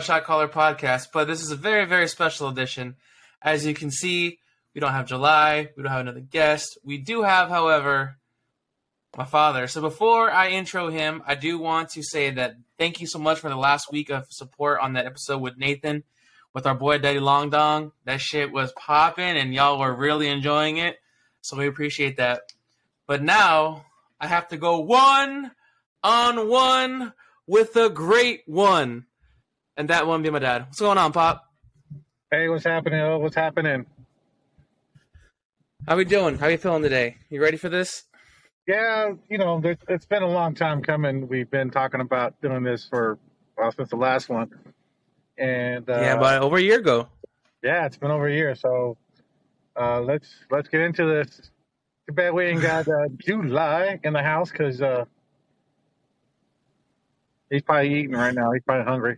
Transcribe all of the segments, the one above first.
Shot Caller podcast, but this is a very, very special edition. As you can see, we don't have July, we don't have another guest. We do have, however, my father. So before I intro him, I do want to say that thank you so much for the last week of support on that episode with Nathan, with our boy Daddy Long Dong. That shit was popping, and y'all were really enjoying it. So we appreciate that. But now I have to go one on one with a great one, and that one be my dad. What's going on, Pop? Hey, what's happening? Oh, what's happening? How we doing? How you feeling today? You ready for this? Yeah, you know, it's been a long time coming. We've been talking about doing this for well since the last one, and uh, yeah, but over a year ago. yeah, it's been over a year. So uh, let's let's get into this. Too bad we ain't got uh, July in the house because uh, he's probably eating right now. He's probably hungry.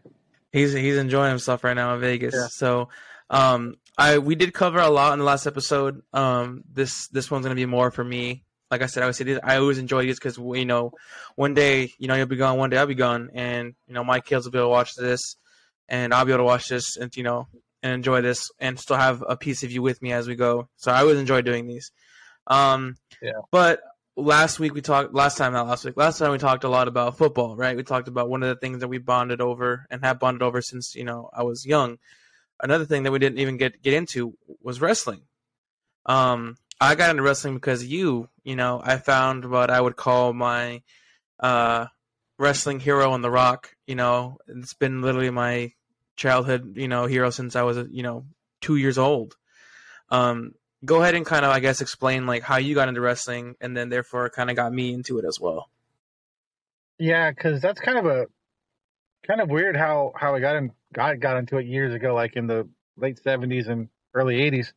He's he's enjoying himself right now in Vegas. Yeah. So, um, I we did cover a lot in the last episode. Um, this this one's gonna be more for me. Like I said, I always say I always enjoy these because you know, one day you know you'll be gone, one day I'll be gone, and you know my kids will be able to watch this, and I'll be able to watch this, and you know, and enjoy this, and still have a piece of you with me as we go. So I always enjoy doing these. Um, Yeah. But last week we talked. Last time, not last week. Last time we talked a lot about football, right? We talked about one of the things that we bonded over and have bonded over since you know I was young. Another thing that we didn't even get get into was wrestling. Um, I got into wrestling because you. You know, I found what I would call my uh, wrestling hero in The Rock. You know, it's been literally my childhood, you know, hero since I was, you know, two years old. Um, go ahead and kind of, I guess, explain like how you got into wrestling, and then therefore kind of got me into it as well. Yeah, because that's kind of a kind of weird how how I got in got got into it years ago, like in the late seventies and early eighties.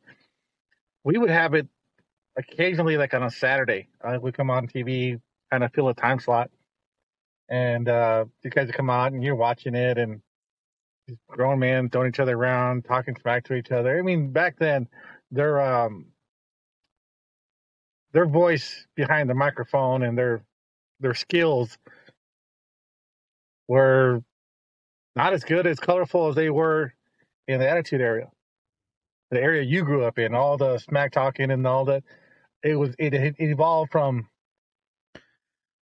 We would have it occasionally, like on a Saturday. Uh, we come on TV, kind of fill a time slot, and uh, you guys come on and you're watching it, and grown men throwing each other around, talking smack to each other. I mean, back then, their um their voice behind the microphone and their their skills were not as good as colorful as they were in the attitude area the area you grew up in all the smack talking and all that. It was it, it evolved from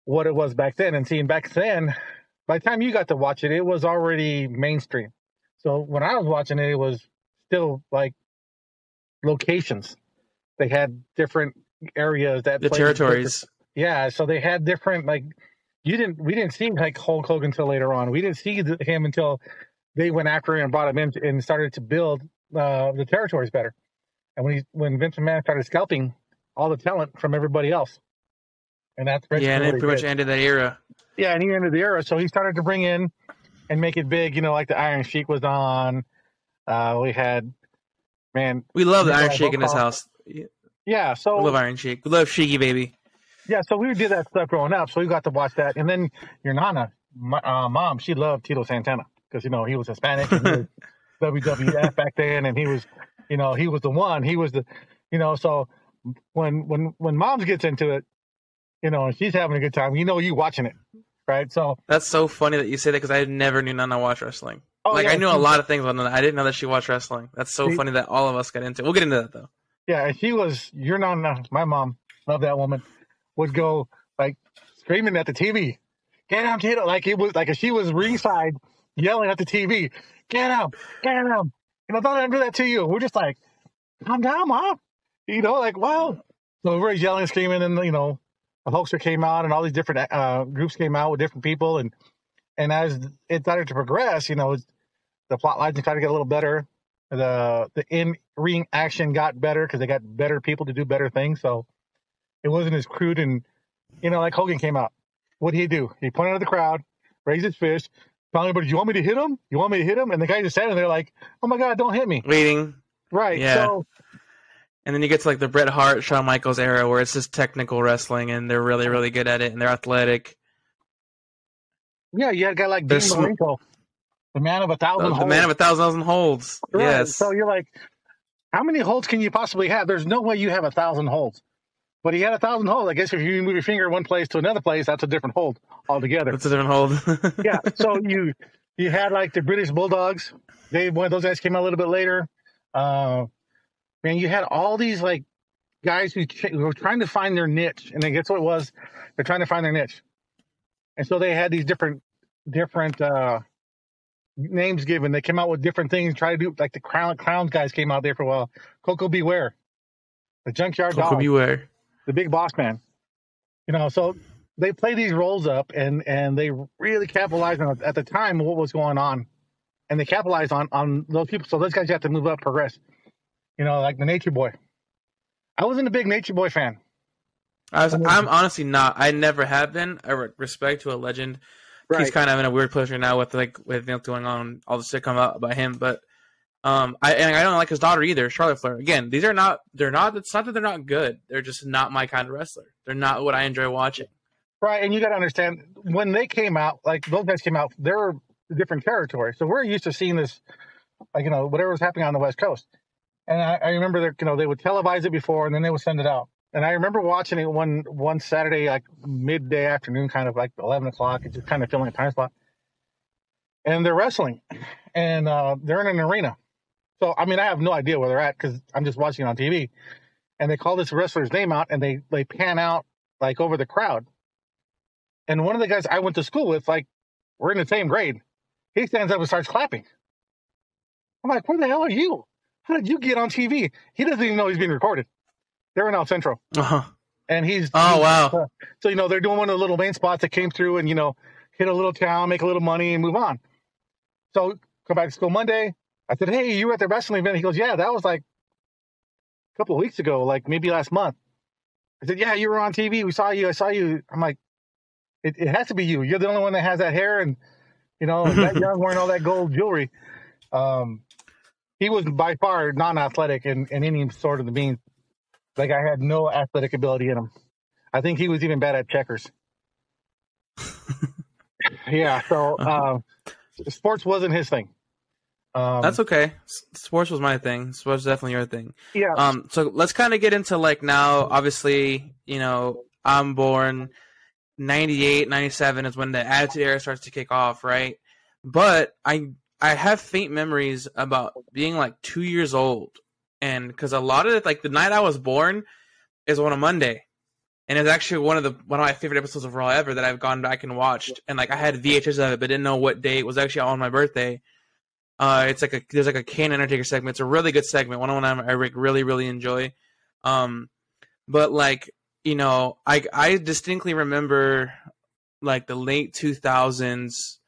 what it was back then and seeing back then by the time you got to watch it it was already mainstream. So when i was watching it it was still like locations they had different areas that The territories. yeah, so they had different like you didn't we didn't see like Hulk Hogan until later on. We didn't see him until they went after him and brought him in and started to build uh, the territories better. And when he when Vince McMahon started scalping all the talent from everybody else, and that's Yeah, and it pretty much did. ended that era. yeah, and he ended the era. So he started to bring in and make it big. You know, like the Iron Sheik was on. Uh, we had man, We love the Iron Sheik in this house. Yeah. So we love Iron Sheik. We love Sheiky baby. Yeah, so we did that stuff growing up, so we got to watch that. And then your nana, my, uh, mom, she loved Tito Santana because you know he was Hispanic and he was WWF back then, and he was, you know, he was the one. He was the, you know, so when when when moms gets into it, you know, and she's having a good time, you know, you watching it, right? So That's so funny that you say that because I never knew Nana watched wrestling. Oh, like yeah, I knew a lot of things about Nana. I didn't know that she watched wrestling. That's so See- funny that all of us got into. it. We'll get into that though. Yeah, she was You're not enough. My mom loved that woman. Would go like screaming at the TV, "Get him, Tito!" Like it was like she was ringside yelling at the TV, "Get him, get him!" You know, don't let him do that to you. We're just like, "Calm down, mom." You know, like wow. So we're yelling, screaming, and you know, the Hulkster came out, and all these different uh, groups came out with different people, and and as it started to progress, you know, the plot lines started to get a little better the the in ring action got better because they got better people to do better things. So it wasn't as crude and you know like Hogan came out. What did he do? He pointed at the crowd, raised his fist, told everybody, "You want me to hit him? You want me to hit him?" And the guy just standing there like, "Oh my god, don't hit me!" Waiting, Right. Yeah. So and then you get to like the Bret Hart, Shawn Michaels era where it's just technical wrestling and they're really, really good at it and they're athletic. Yeah, you had a guy like Dean There's some- Malenko, the man of a thousand. The, holds. man of a thousand thousand holds. Right. Yes. So you're like, how many holds can you possibly have? There's no way you have a thousand holds. But he had a thousand holds. I guess if you move your finger one place to another place, that's a different hold altogether. That's a different hold. yeah. So you You had like the British Bulldogs. They one of those guys came out a little bit later. Uh, man, you had all these like guys who, who were trying to find their niche, and then guess what it was? They're trying to find their niche, and so they had these different different uh, names given. They came out with different things. Try to do like the Crown Clowns guys came out there for a while. Koko B. Ware, the Junkyard dog Coco Dog, beware. the Big Boss Man. You know, so they play these roles up, and and they really capitalized on at the time what was going on, and they capitalized on on those people. So those guys have to move up, progress. You know, like the Nature Boy. I wasn't a big Nature Boy fan. I was, I'm- honestly not. I never have been. I re- respect to a legend. He's kind of in a weird place right now with like with what's going on, all the shit come out about him. But um, I and I don't like his daughter either, Charlotte Flair. Again, these are not. They're not. It's not that they're not good. They're just not my kind of wrestler. They're not what I enjoy watching. Right, and you got to understand when they came out, like those guys came out, they're a different territory. So we're used to seeing this, like you know, whatever was happening on the West Coast. And I, I remember that you know they would televise it before, and then they would send it out. And I remember watching it one one Saturday, like midday afternoon, kind of like eleven o'clock. It just kind of like a time slot. And they're wrestling, and uh, they're in an arena. So I mean, I have no idea where they're at because I'm just watching it on TV. And they call this wrestler's name out, and they they pan out like over the crowd. And one of the guys I went to school with, like, we're in the same grade. He stands up and starts clapping. I'm like, where the hell are you? How did you get on TV? He doesn't even know he's being recorded. They're in El Centro. Uh-huh. And he's Oh wow. so you know they're doing one of the little main spots that came through and you know hit a little town, make a little money, and move on. So go back to school Monday. I said, "Hey, you were at the wrestling event?" He goes, "Yeah, that was like a couple of weeks ago, like maybe last month." I said, "Yeah, you were on TV. We saw you. I saw you." I'm like, "It, it has to be you. You're the only one that has that hair and you know that young wearing all that gold jewelry." Um, he was by far non-athletic in, in any sort of the means. Like I had no athletic ability in him. I think he was even bad at checkers. yeah, so uh, sports wasn't his thing. Um, That's okay. Sports was my thing. Sports was definitely your thing. yeah. Um, so let's kind of get into like now. Obviously, you know, I'm born 98, 97 is when the Attitude Era starts to kick off, right? But I I have faint memories about being like two years old, and because a lot of it, like the night I was born, is on a Monday, and it's actually one of the one of my favorite episodes of Raw ever that I've gone back and watched, and like I had VHS of it, but didn't know what day it was actually on my birthday. Uh, it's like a there's like a Kane Undertaker segment. It's a really good segment. One of them I really really enjoy. Um, but like you know, I I distinctly remember like the late two thousands,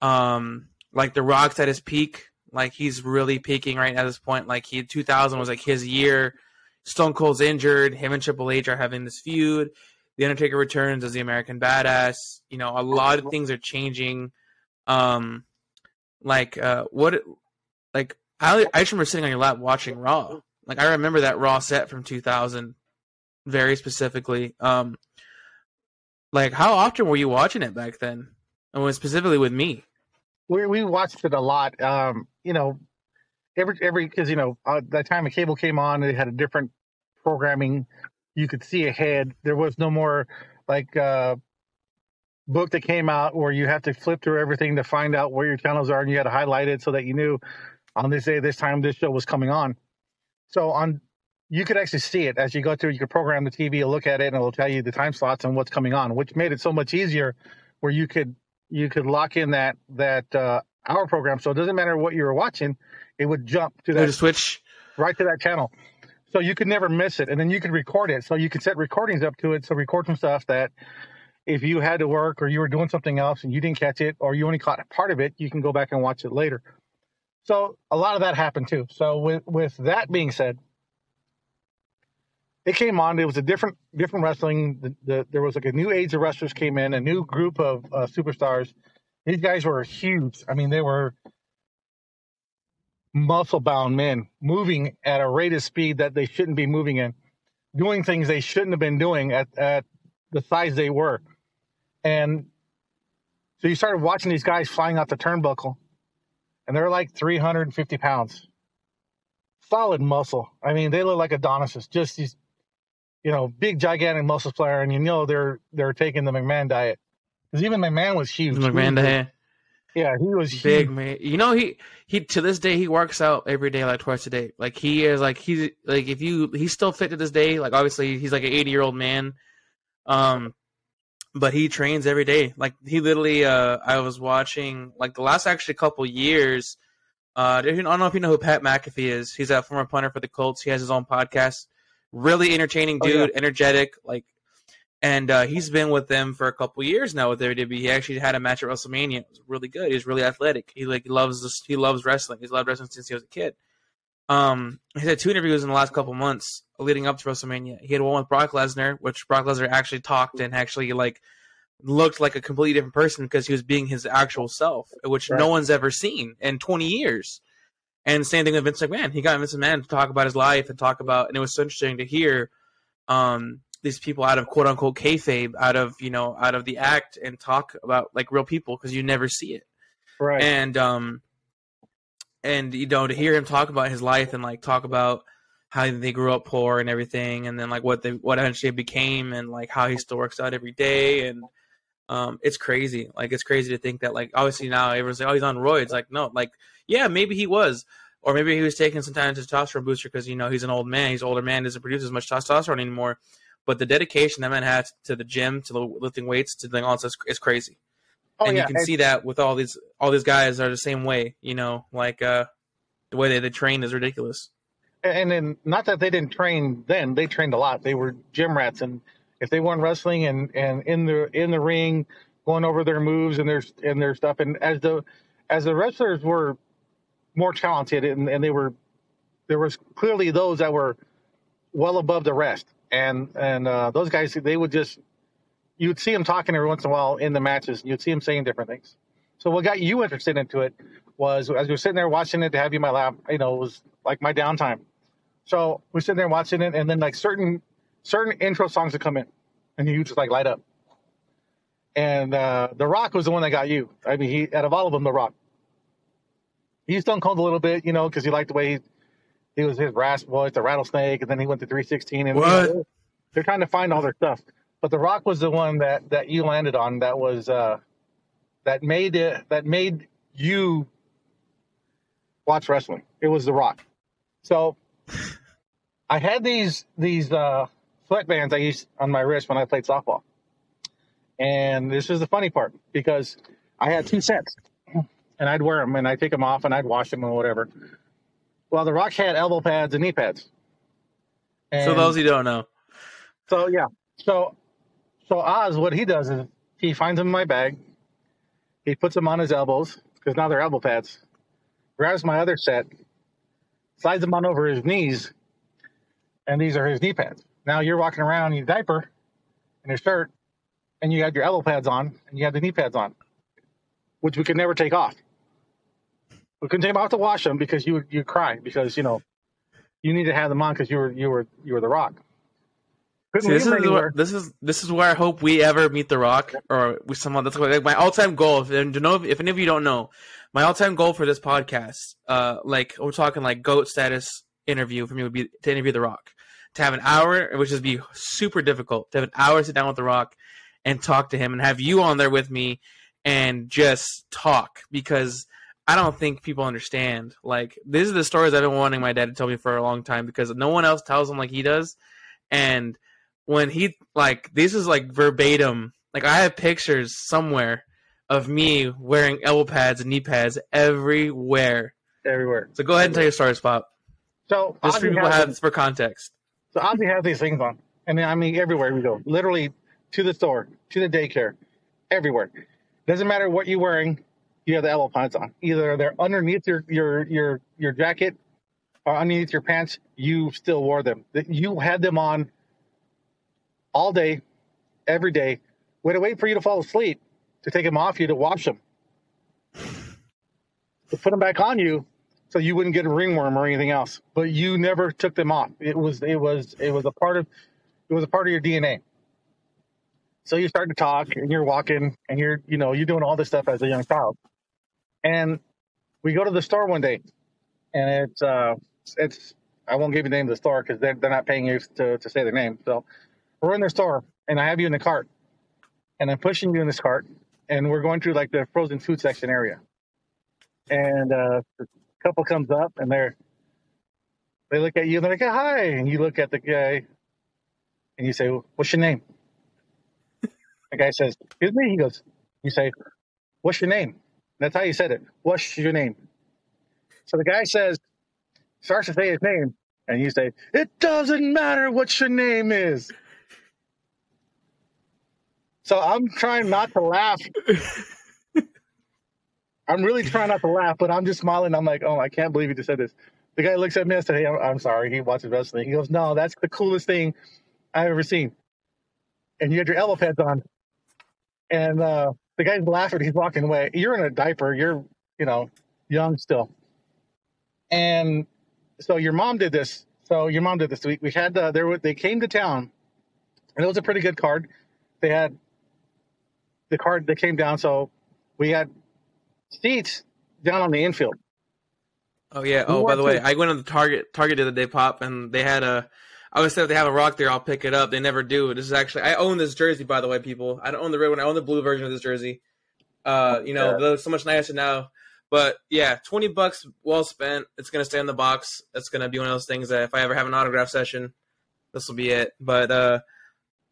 um, like the Rock's at his peak. Like he's really peaking right at this point. Like he two thousand was like his year. Stone Cold's injured. Him and Triple H are having this feud. The Undertaker returns as the American Badass. You know, a lot of things are changing. Um, like uh, what? Like I I just remember sitting on your lap watching Raw. Like I remember that Raw set from 2000 very specifically. Um, like how often were you watching it back then? And specifically with me. We we watched it a lot. Um, you know, every every because you know uh, that time a cable came on, they had a different programming. You could see ahead. There was no more like uh, book that came out where you have to flip through everything to find out where your channels are, and you had to highlight it so that you knew on this day, this time, this show was coming on. So on. You could actually see it as you go through. You could program the TV, look at it, and it'll tell you the time slots and what's coming on, which made it so much easier. Where you could you could lock in that that uh, hour program, so it doesn't matter what you were watching, it would jump to that switch? right to that channel, so you could never miss it. And then you could record it, so you could set recordings up to it, so record some stuff that if you had to work or you were doing something else and you didn't catch it, or you only caught part of it, you can go back and watch it later. So a lot of that happened too. So with with that being said, it came on. It was a different different wrestling. The, the, there was like a new age of wrestlers came in, a new group of uh, superstars. These guys were huge. I mean, they were muscle bound men moving at a rate of speed that they shouldn't be moving in, doing things they shouldn't have been doing at, at the size they were. And so you started watching these guys flying off the turnbuckle, and they're like 350 pounds. Solid muscle. I mean, they look like Adonises, just these, you know, big, gigantic muscle player, and you know they're they're taking the McMahon diet. Because even McMahon was huge. McMahon hand. Yeah, he was big huge. man. You know he he to this day he works out every day like twice a day. Like he is like he's like if you he's still fit to this day. Like obviously he's like an eighty year old man, um, but he trains every day. Like he literally uh I was watching like the last actually couple years. Uh, I don't know if you know who Pat McAfee is. He's a former punter for the Colts. He has his own podcast. Really entertaining Oh, dude, yeah. energetic, like and uh, he's been with them for a couple years now with WWE. He actually had a match at WrestleMania. It was really good. He's really athletic. He like loves this. He loves wrestling. He's loved wrestling since he was a kid. Um, he's had two interviews in the last couple months leading up to WrestleMania. He had one with Brock Lesnar, which Brock Lesnar actually talked and actually like looked like a completely different person because he was being his actual self, which Right. no one's ever seen in 20 years. And same thing with Vince McMahon. He got Vince McMahon to talk about his life and talk about, and it was so interesting to hear um, these people out of quote unquote kayfabe, out of you know, out of the act, and talk about like real people because you never see it. right. And um, and you know, to hear him talk about his life and like talk about how they grew up poor and everything, and then like what they what eventually became, and like how he still works out every day, and um, it's crazy. Like it's crazy to think that like obviously now everyone's like, oh, he's on roids. Like no, like yeah, maybe he was, or maybe he was taking some kind of testosterone booster because you know he's an old man. He's an older man, doesn't produce as much testosterone anymore. But the dedication that man has to the gym, to the lifting weights, to doing all this is crazy. oh and yeah, you can and- see that with all these all these guys are the same way. You know, like uh, the way they, they train is ridiculous. and then not that they didn't train then they trained a lot they were gym rats and if they weren't wrestling and and in the in the ring going over their moves and their and their stuff and as the as the wrestlers were more talented and, and they were there was clearly those that were well above the rest and and uh, those guys they would just you would see them talking every once in a while in the matches and you'd see them saying different things so what got you interested into it was as we were sitting there watching it to have you in my lap you know it was like my downtime so we're sitting there watching it, and then like certain certain intro songs would come in, and you just like light up. And uh, The Rock was the one that got you. I mean, he out of all of them, The Rock. He's Stone Cold a little bit, you know, because he liked the way he, he was his rasp voice, the rattlesnake, and then he went to 316, and you What? know, they're trying to find all their stuff. But The Rock was the one that that you landed on. That was uh, that made it that made you watch wrestling. It was The Rock. So I had these these uh, sweatbands I used on my wrist when I played softball, and this is the funny part because I had two sets, and I'd wear them and I'd take them off and I'd wash them or whatever. Well, the Rocks had elbow pads and knee pads. And so those you don't know, so yeah, so so Oz, what he does is he finds them in my bag, he puts them on his elbows because now they're elbow pads. Grabs my other set, slides them on over his knees, and these are his knee pads. Now you're walking around in your diaper and your shirt, and you have your elbow pads on, and you have the knee pads on, which we could never take off. We couldn't take them off to wash them because you would you cry because you know you need to have them on because you were you were you were the rock. See, this is where, this is this is where I hope we ever meet the Rock or with someone that's like my all time goal. If and to know if, if any of you don't know, my all time goal for this podcast, uh, like we're talking like goat status interview for me would be to interview the Rock, to have an hour, which would be super difficult to have an hour sit down with the Rock and talk to him and have you on there with me and just talk because I don't think people understand. Like these are the stories I've been wanting my dad to tell me for a long time because no one else tells them like he does, and when he like this is like verbatim. Like I have pictures somewhere of me wearing elbow pads and knee pads everywhere. everywhere. So go ahead and tell your story, Spot. So Just for people have for context. so Ozzie has these things on, and I mean everywhere we go, literally to the store, to the daycare, everywhere. Doesn't matter what you're wearing, you have the elbow pads on. Either they're underneath your your your your jacket or underneath your pants. You still wore them. You had them on all day, every day. To wait for you to fall asleep to take them off you to wash them, to put them back on you so you wouldn't get a ringworm or anything else. But you never took them off. It was it was it was a part of it was a part of your DNA. So you start to talk and you're walking and you're you know you're doing all this stuff as a young child. And we go to the store one day, and it's uh it's I won't give you the name of the store because they're they're not paying you to to say their name. So we're in the store and I have you in the cart, and I'm pushing you in this cart, and we're going through like the frozen food section area, and uh, the couple comes up and they're they look at you and they're like, "Hi," and you look at the guy, and you say, "What's your name?" the guy says, "Excuse me." He goes, "You say, what's your name?" That's how you said it. What's your name? So the guy says, starts to say his name, and you say, "It doesn't matter what your name is." So I'm trying not to laugh. I'm really trying not to laugh, but I'm just smiling. I'm like, oh, I can't believe you just said this. The guy looks at me and said, hey, I'm, I'm sorry. He watches wrestling. He goes, no, that's the coolest thing I've ever seen. And you had your elbow pads on. And uh, the guy's laughing. He's walking away. You're in a diaper. You're, you know, young still. And so your mom did this. So your mom did this week. We had, uh, there, were- they came to town, and it was a pretty good card. They had the card that came down. So we had seats down on the infield. Oh yeah. We Oh, by the way, to- I went on the Target Target the other day, pop, and they had a. I always said if they have a rock there, I'll pick it up. They never do. This is actually I own this jersey, by the way, people. I don't own the red one. I own the blue version of this jersey. Uh, you know, Yeah. so much nicer now. But yeah, twenty bucks well spent. It's gonna stay in the box. It's gonna be one of those things that if I ever have an autograph session, this will be it. But uh,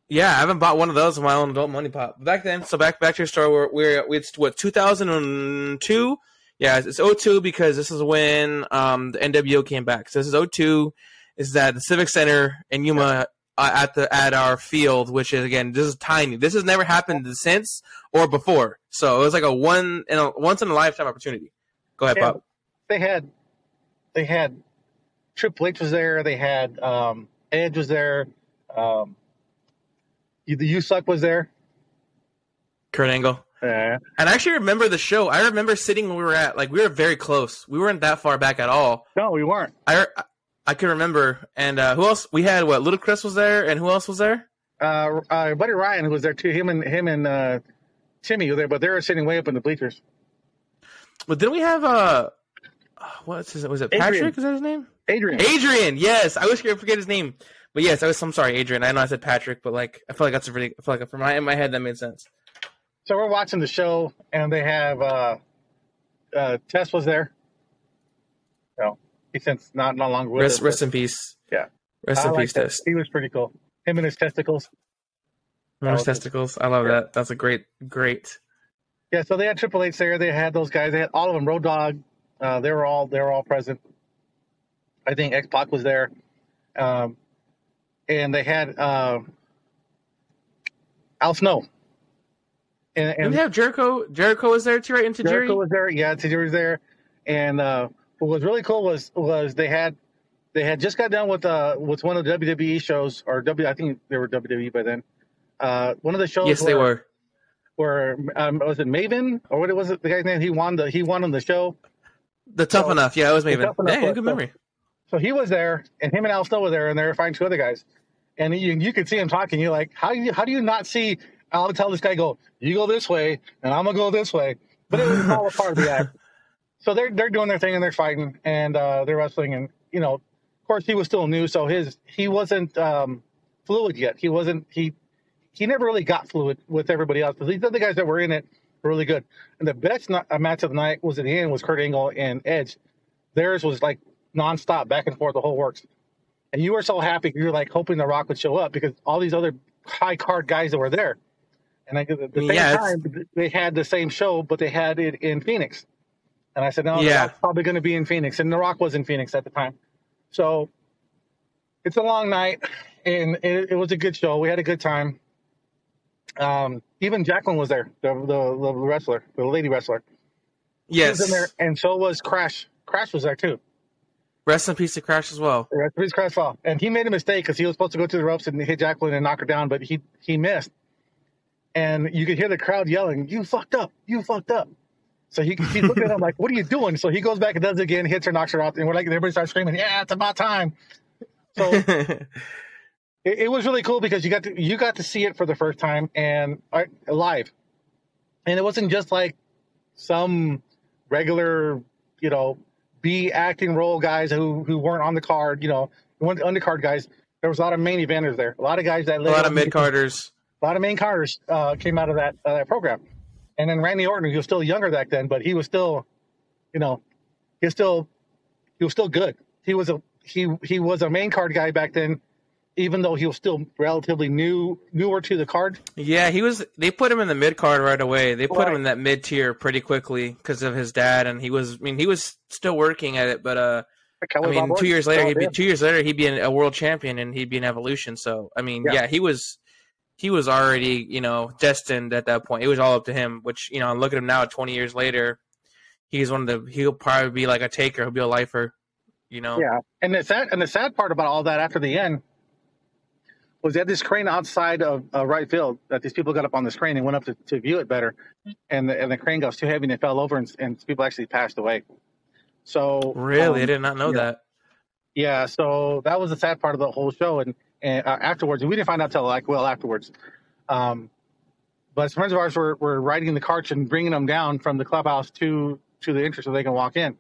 yeah, I haven't bought one of those in my own adult money pop. Back then, so back back to your story. We're we're it's what two thousand and two. Yeah, it's 02 because this is when um, the NWO came back. So this is 02. Is that the Civic Center in Yuma uh, at the at our field, which is again this is tiny. This has never happened since or before. So it was like a one in a once in a lifetime opportunity. Go ahead, Yeah. Pop. They had, they had Triple H was there. They had um, Edge was there. Um, the U Suck was there. Kurt Angle. Yeah. And I actually remember the show. I remember sitting when we were at like we were very close. We weren't that far back at all. No, we weren't. I I can remember. And uh, who else? We had what? Little Chris was there, and who else was there? Uh, uh, Buddy Ryan who was there too. Him and him and uh, Timmy were there, but they were sitting way up in the bleachers. But then we have uh, what's his? Was it Adrian. Patrick? Is that his name? Adrian. Adrian. Yes, I wish I could forget his name. But yes, I was. I'm sorry, Adrian. I know I said Patrick, but like I feel like that's a really. I feel like from my in my head that made sense. So we're watching the show, and they have uh, uh, Test was there. So he since not not long with Rest, us. rest in peace. Yeah. Rest I in peace. Test. He was pretty cool. Him and his testicles. Those was- testicles. I love Yeah. that. That's a great, great. Yeah, so they had Triple H there. They had those guys. They had all of them. Road Dog. Uh, they were all they were all present. I think X Pac was there, um, and they had uh, Al Snow. And, And and we have Jericho. Jericho was there too, right? Into Jericho was there. Yeah, Tajiri was there. And uh, what was really cool was was they had they had just got done with uh with one of the WWE shows or W I think they were WWE by then. Uh, one of the shows. Yes, they were. Where um, was it Maven or what was it? The guy's name. He won the he won on the show. The tough So- enough. Yeah, it was Maven. Tough Enough Dang, good memory. So he was there, and him and Al Snow were there, and they were fighting two other guys. And you you could see him talking. You're like, how do you how do you not see Al tell this guy go, you go this way, and I'm gonna go this way. But it was all a part of the act. So they're they're doing their thing and they're fighting and uh, they're wrestling and you know, of course he was still new, so his he wasn't um, fluid yet. He wasn't he he never really got fluid with everybody else. But these other guys that were in it were really good. And the best not, uh, match of the night was at the end was Kurt Angle and Edge. Theirs was like nonstop, back and forth, the whole works. And you were so happy, you were like hoping The Rock would show up because all these other high card guys that were there. And at the same it's- time, they had the same show, but they had it in Phoenix. And I said, no, The Yeah. Rock's probably going to be in Phoenix. And The Rock was in Phoenix at the time. So it's a long night, and it, it was a good show. We had a good time. Um, even Jacqueline was there, the, the, the wrestler, the lady wrestler. Yes. in there, and so was Crash. Crash was there too. Rest in peace to Crash as well. Right, Chris Crash fell, and he made a mistake because he was supposed to go to the ropes and hit Jacqueline and knock her down, but he he missed. And you could hear the crowd yelling, "You fucked up! You fucked up!" So he he's looking at him like, "What are you doing?" So he goes back and does it again, hits her, knocks her out, and we're like, everybody starts screaming, "Yeah, it's about time!" So it, it was really cool because you got to you got to see it for the first time and uh, live, and it wasn't just like some regular, you know, B acting role guys who who weren't on the card, you know, weren't undercard guys. There was a lot of main eventers there, a lot of guys that a lot of mid carders. a lot of main carders uh, came out of that uh, that program, And then Randy Orton, he was still younger back then, but he was still, you know, he was still he was still good. He was a he he was a main card guy back then, even though he was still relatively new newer to the card. Yeah, he was. They put him in the mid card right away. They put Right. him in that mid tier pretty quickly because of his dad, and he was. I mean, he was still working at it, but uh, I mean, two years later, he'd be two years later he'd be a world champion, and he'd be an evolution. So, I mean, Yeah. yeah, he was. He was already, you know, destined at that point. It was all up to him. Which, you know, look at him now, twenty years later. He's one of the. He'll probably be like a taker. He'll be a lifer. You know. Yeah, and the sad and the sad part about all that after the end was they had this crane outside of uh, right field that these people got up on this crane and went up to, to view it better, and the, and the crane got too heavy and it fell over and, and people actually passed away. So Really, I um, did not know yeah. that. yeah, so that was the sad part of the whole show, and and uh, afterwards we didn't find out till like well afterwards. Um, but friends of ours were, were riding the carts and bringing them down from the clubhouse to to the entrance so they can walk in.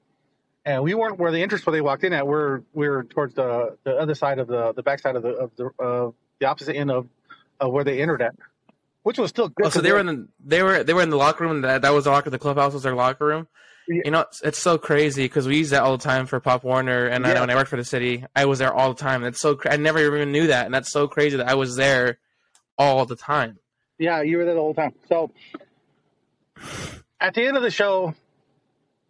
And we weren't where the entrance where they walked in at. We're we were towards the, the other side of the the back side of the of the uh, the opposite end of, of where they entered at, which was still good. Oh, so they were in the they were they were in the locker room. That that was the locker. The clubhouse was their locker room. You know, it's, it's so crazy because we use that all the time for Pop Warner, and I Yeah. know when I worked for the city, I was there all the time. That's so cra- I never even knew that, and that's so crazy that I was there all the time. Yeah, you were there the whole time. So at the end of the show,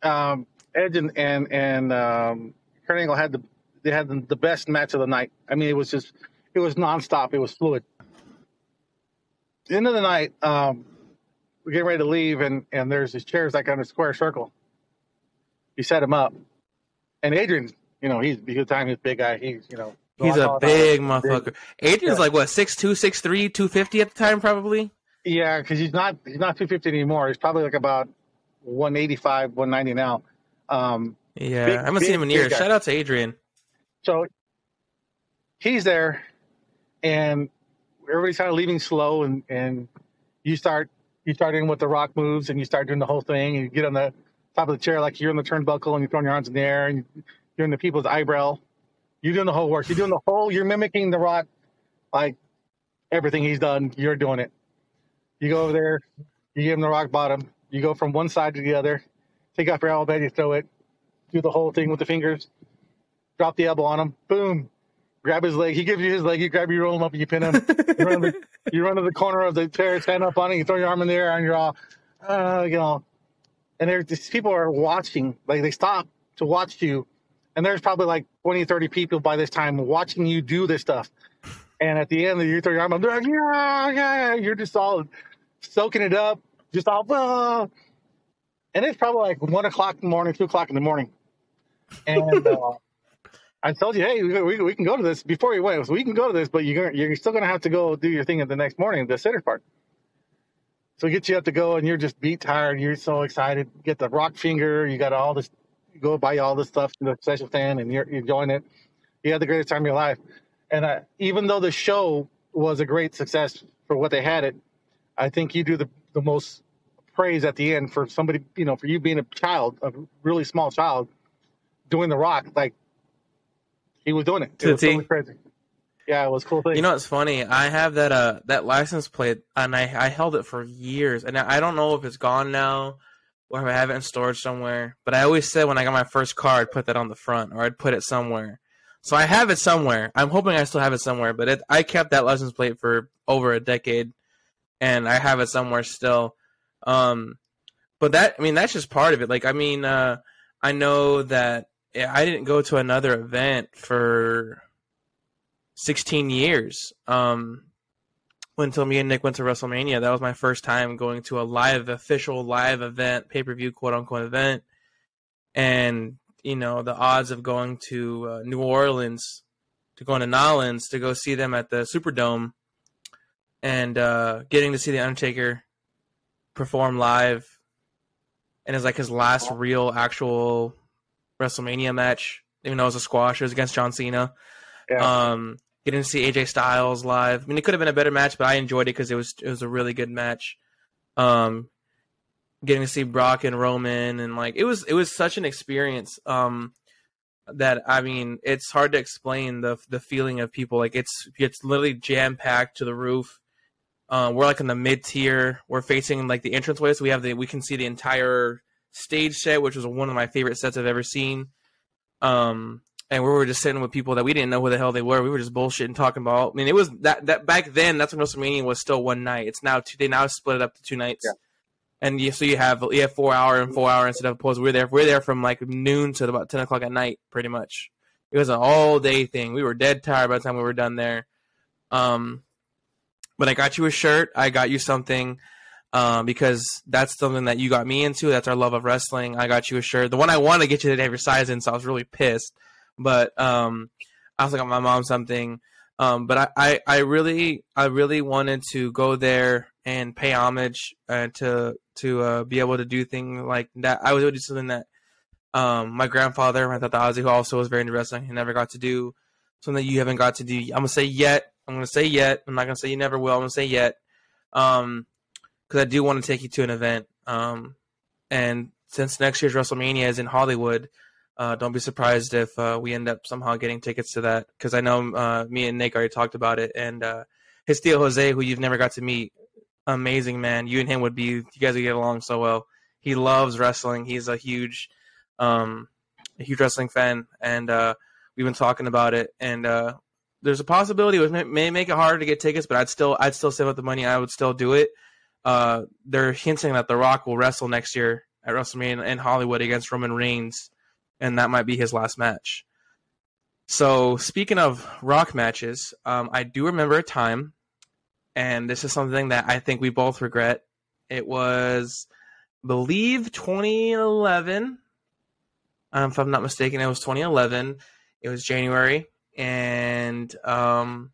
um, Edge and and, and um, Kurt Angle had the they had the, the best match of the night. I mean, it was just it was nonstop. It was fluid. The end of the night, um, we're getting ready to leave, and and there's these chairs like on a square circle. You set him up, and Adrian, you know, he's because time he's a big guy. He's you know He's a big big. motherfucker. Adrian's Yeah. like what 6'2", 6'3", 250 at the time, probably. Yeah, because he's not he's not 250 anymore. He's probably like about 185, 190 now. Um, Yeah, Big- I haven't seen him in years. Shout out to Adrian. so he's there, and everybody's kind of leaving slow, and and you start you start in with the rock moves, and you start doing the whole thing, and you get on the top of the chair like you're in the turnbuckle, and you're throwing your arms in the air, and you're in the people's eyebrow. You're doing the whole work. You're doing the whole. You're mimicking the rock, like everything he's done. You're doing it. You go over there. You give him the rock bottom. You go from one side to the other. Take off your elbow. You throw it. Do the whole thing with the fingers. Drop the elbow on him. Boom. Grab his leg. He gives you his leg. You grab, you roll him up, and you pin him. you, run to the, you run to the corner of the chair, stand up on it. You throw your arm in the air, and you're all, uh, you know. And there, these people are watching. Like they stop to watch you, and there's probably like 20, 30 people by this time watching you do this stuff. And at the end, throw your arm up. They're like, yeah, yeah. You're just all soaking it up, just all. "Ah." And it's probably like one o'clock in the morning, two o'clock in the morning. And uh, I told you, hey, we, we, we can go to this before you went. So we can go to this, but you're you're still going to have to go do your thing at the next morning, the center part. So we get you up to go, and you're just beat tired. You're so excited. You get the rock finger. You got all this. You go buy all this stuff in the special stand, and you're, you're enjoying it. You had the greatest time of your life. And uh, even though the show was a great success for what they had it, I think you do the, the most praise at the end for somebody, you know, for you being a child, a really small child, doing the rock. Like he was doing it. To it was totally crazy. Yeah, it was cool thing. You know, it's funny. I have that uh that license plate, and I I held it for years, and I don't know if it's gone now, or if I have it in storage somewhere. But I always said when I got my first car, I'd put that on the front, or I'd put it somewhere. So I have it somewhere. I'm hoping I still have it somewhere. But it, I kept that license plate for over a decade, and I have it somewhere still. Um, but that I mean that's just part of it. Like I mean, uh, I know that I didn't go to another event for 16 years. Um, until me and Nick went to WrestleMania, that was my first time going to a live, official live event, pay per view, quote unquote event. And you know the odds of going to uh, New Orleans, to going to Nolans to go see them at the Superdome, and uh, getting to see the Undertaker perform live, and it's like his last real actual WrestleMania match. Even though it was a squash, it was against John Cena. Yeah. Um, getting to see AJ Styles live. I mean, it could have been a better match, but I enjoyed it because it was it was a really good match. Um, getting to see Brock and Roman, and like it was it was such an experience. Um, that I mean, it's hard to explain the the feeling of people. Like it's it's literally jam packed to the roof. Uh, we're like in the mid tier. We're facing like the entrance way, so we have the we can see the entire stage set, which was one of my favorite sets I've ever seen. Um, and we were just sitting with people that we didn't know who the hell they were. We were just bullshitting, talking about. I mean, it was that that back then. That's when WrestleMania was still one night. It's now two. They now split it up to two nights. Yeah. And you, so you have you have four hour and four hour instead of opposed. We're there. We're there from like noon to about ten o'clock at night, pretty much. It was an all day thing. We were dead tired by the time we were done there. Um, but I got you a shirt. I got you something um, because that's something that you got me into. That's our love of wrestling. I got you a shirt. The one I wanted to get you to have your size in, so I was really pissed. But um, I also got my mom something. Um, but I, I, I really I really wanted to go there and pay homage uh, to to uh, be able to do things like that. I was able to do something that um, my grandfather, my Tata Ozzy, who also was very into wrestling, he never got to do something that you haven't got to do. I'm gonna say yet. I'm gonna say yet. I'm not gonna say you never will. I'm gonna say yet. Um, because I do want to take you to an event. Um, and since next year's WrestleMania is in Hollywood, uh, don't be surprised if uh, we end up somehow getting tickets to that. Because I know uh, me and Nick already talked about it, and uh, his Theo Jose, who you've never got to meet, amazing man. You and him would be, you guys would get along so well. He loves wrestling. He's a huge, um, a huge wrestling fan, and uh, we've been talking about it. And uh, there's a possibility it may, may make it harder to get tickets, but I'd still, I'd still save up the money. I would still do it uh, they're hinting that The Rock will wrestle next year at WrestleMania in Hollywood against Roman Reigns, and that might be his last match. So, speaking of Rock matches, um, I do remember a time, and this is something that I think we both regret. It was, I believe, 2011. Um, if I'm not mistaken, it was 2011. It was January, and um,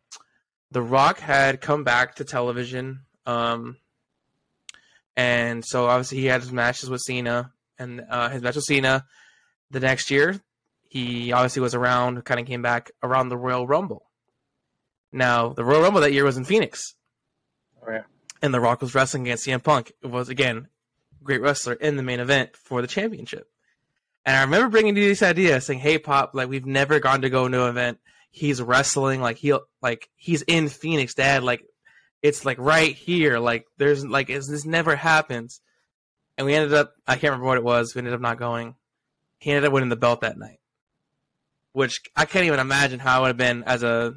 The Rock had come back to television. Um, and so obviously he had his matches with Cena and uh, his match with Cena the next year. He obviously was around, kind of came back around the Royal Rumble. Now the Royal Rumble that year was in Phoenix. Oh, yeah. And The Rock was wrestling against CM Punk. It was again great wrestler in the main event for the championship. And I remember bringing you this idea, saying, "Hey, Pop, like we've never gone to go to an event. He's wrestling, like he like he's in Phoenix, Dad. Like it's like right here. Like there's like this never happens. And we ended up I can't remember what it was. We ended up not going. He ended up winning the belt that night, which I can't even imagine how I would have been as a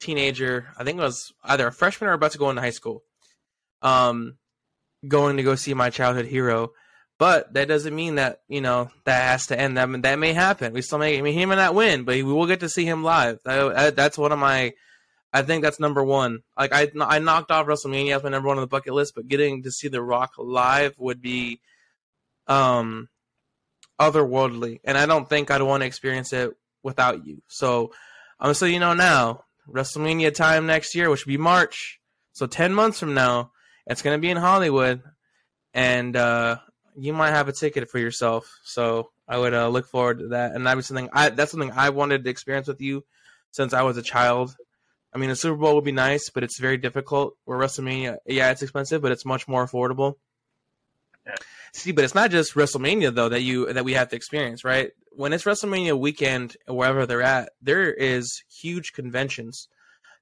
teenager. I think it was either a freshman or about to go into high school. Um, going to go see my childhood hero. But that doesn't mean that you know that has to end. That that may happen. We still may. I mean, he may not win, but we will get to see him live. that's one of my I think that's number one. Like I, I knocked off WrestleMania as my number one on the bucket list, but getting to see The Rock live would be, um, otherworldly, and I don't think I'd want to experience it without you. So I'm gonna say you know now, WrestleMania time next year, which would be March. So ten months from now, it's gonna be in Hollywood, and uh, you might have a ticket for yourself. So I would uh, look forward to that, and that was something I that's something I wanted to experience with you since I was a child I mean, a Super Bowl would be nice, but it's very difficult. Where WrestleMania, yeah, it's expensive, but it's much more affordable. See, but it's not just WrestleMania though that you that we have to experience, right? When it's WrestleMania weekend, wherever they're at, there is huge conventions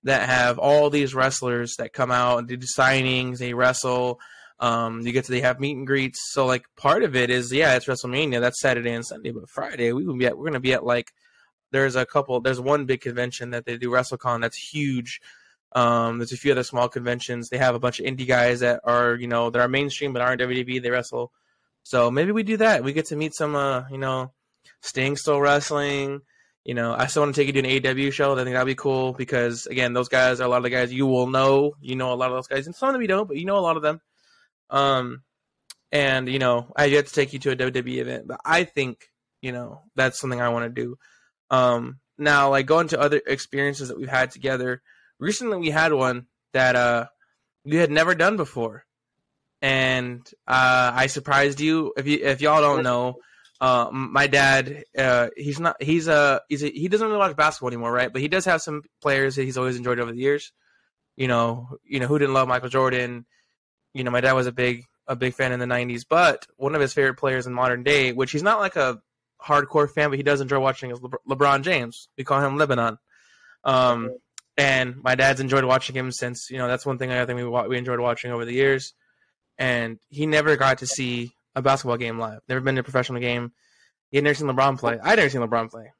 that have all these wrestlers that come out and do signings. They wrestle. Um, you get to they have meet and greets. So like part of it is yeah, it's WrestleMania. That's Saturday and Sunday, but Friday we be at, we're gonna be at like there's a couple. There's one big convention that they do WrestleCon that's huge. Um, there's a few other small conventions. They have a bunch of indie guys that are you know that are mainstream but aren't WWE. They wrestle. So maybe we do that. We get to meet some uh, you know Sting still wrestling. You know, I still want to take you to an AEW show. I think that'd be cool because again, those guys are a lot of the guys you will know. You know a lot of those guys, and some of them you don't, but you know a lot of them. Um, and you know, I get to take you to a WWE event, but I think you know that's something I want to do. Um, now, like going to other experiences that we've had together. Recently, we had one that uh, we had never done before, and uh, I surprised you. If you if y'all don't know, uh, my dad, uh, he's not he's a he's a, he doesn't really watch basketball anymore, right? But he does have some players that he's always enjoyed over the years. You know, you know who didn't love Michael Jordan. You know, my dad was a big a big fan in the '90s, but one of his favorite players in modern day, which he's not like a hardcore fan, but he does enjoy watching is Le- LeBron James. We call him Lebanon. Um, and my dad's enjoyed watching him since you know that's one thing I think we we enjoyed watching over the years. And he never got to see a basketball game live. Never been to a professional game. He had never seen LeBron play. I'd never seen LeBron play.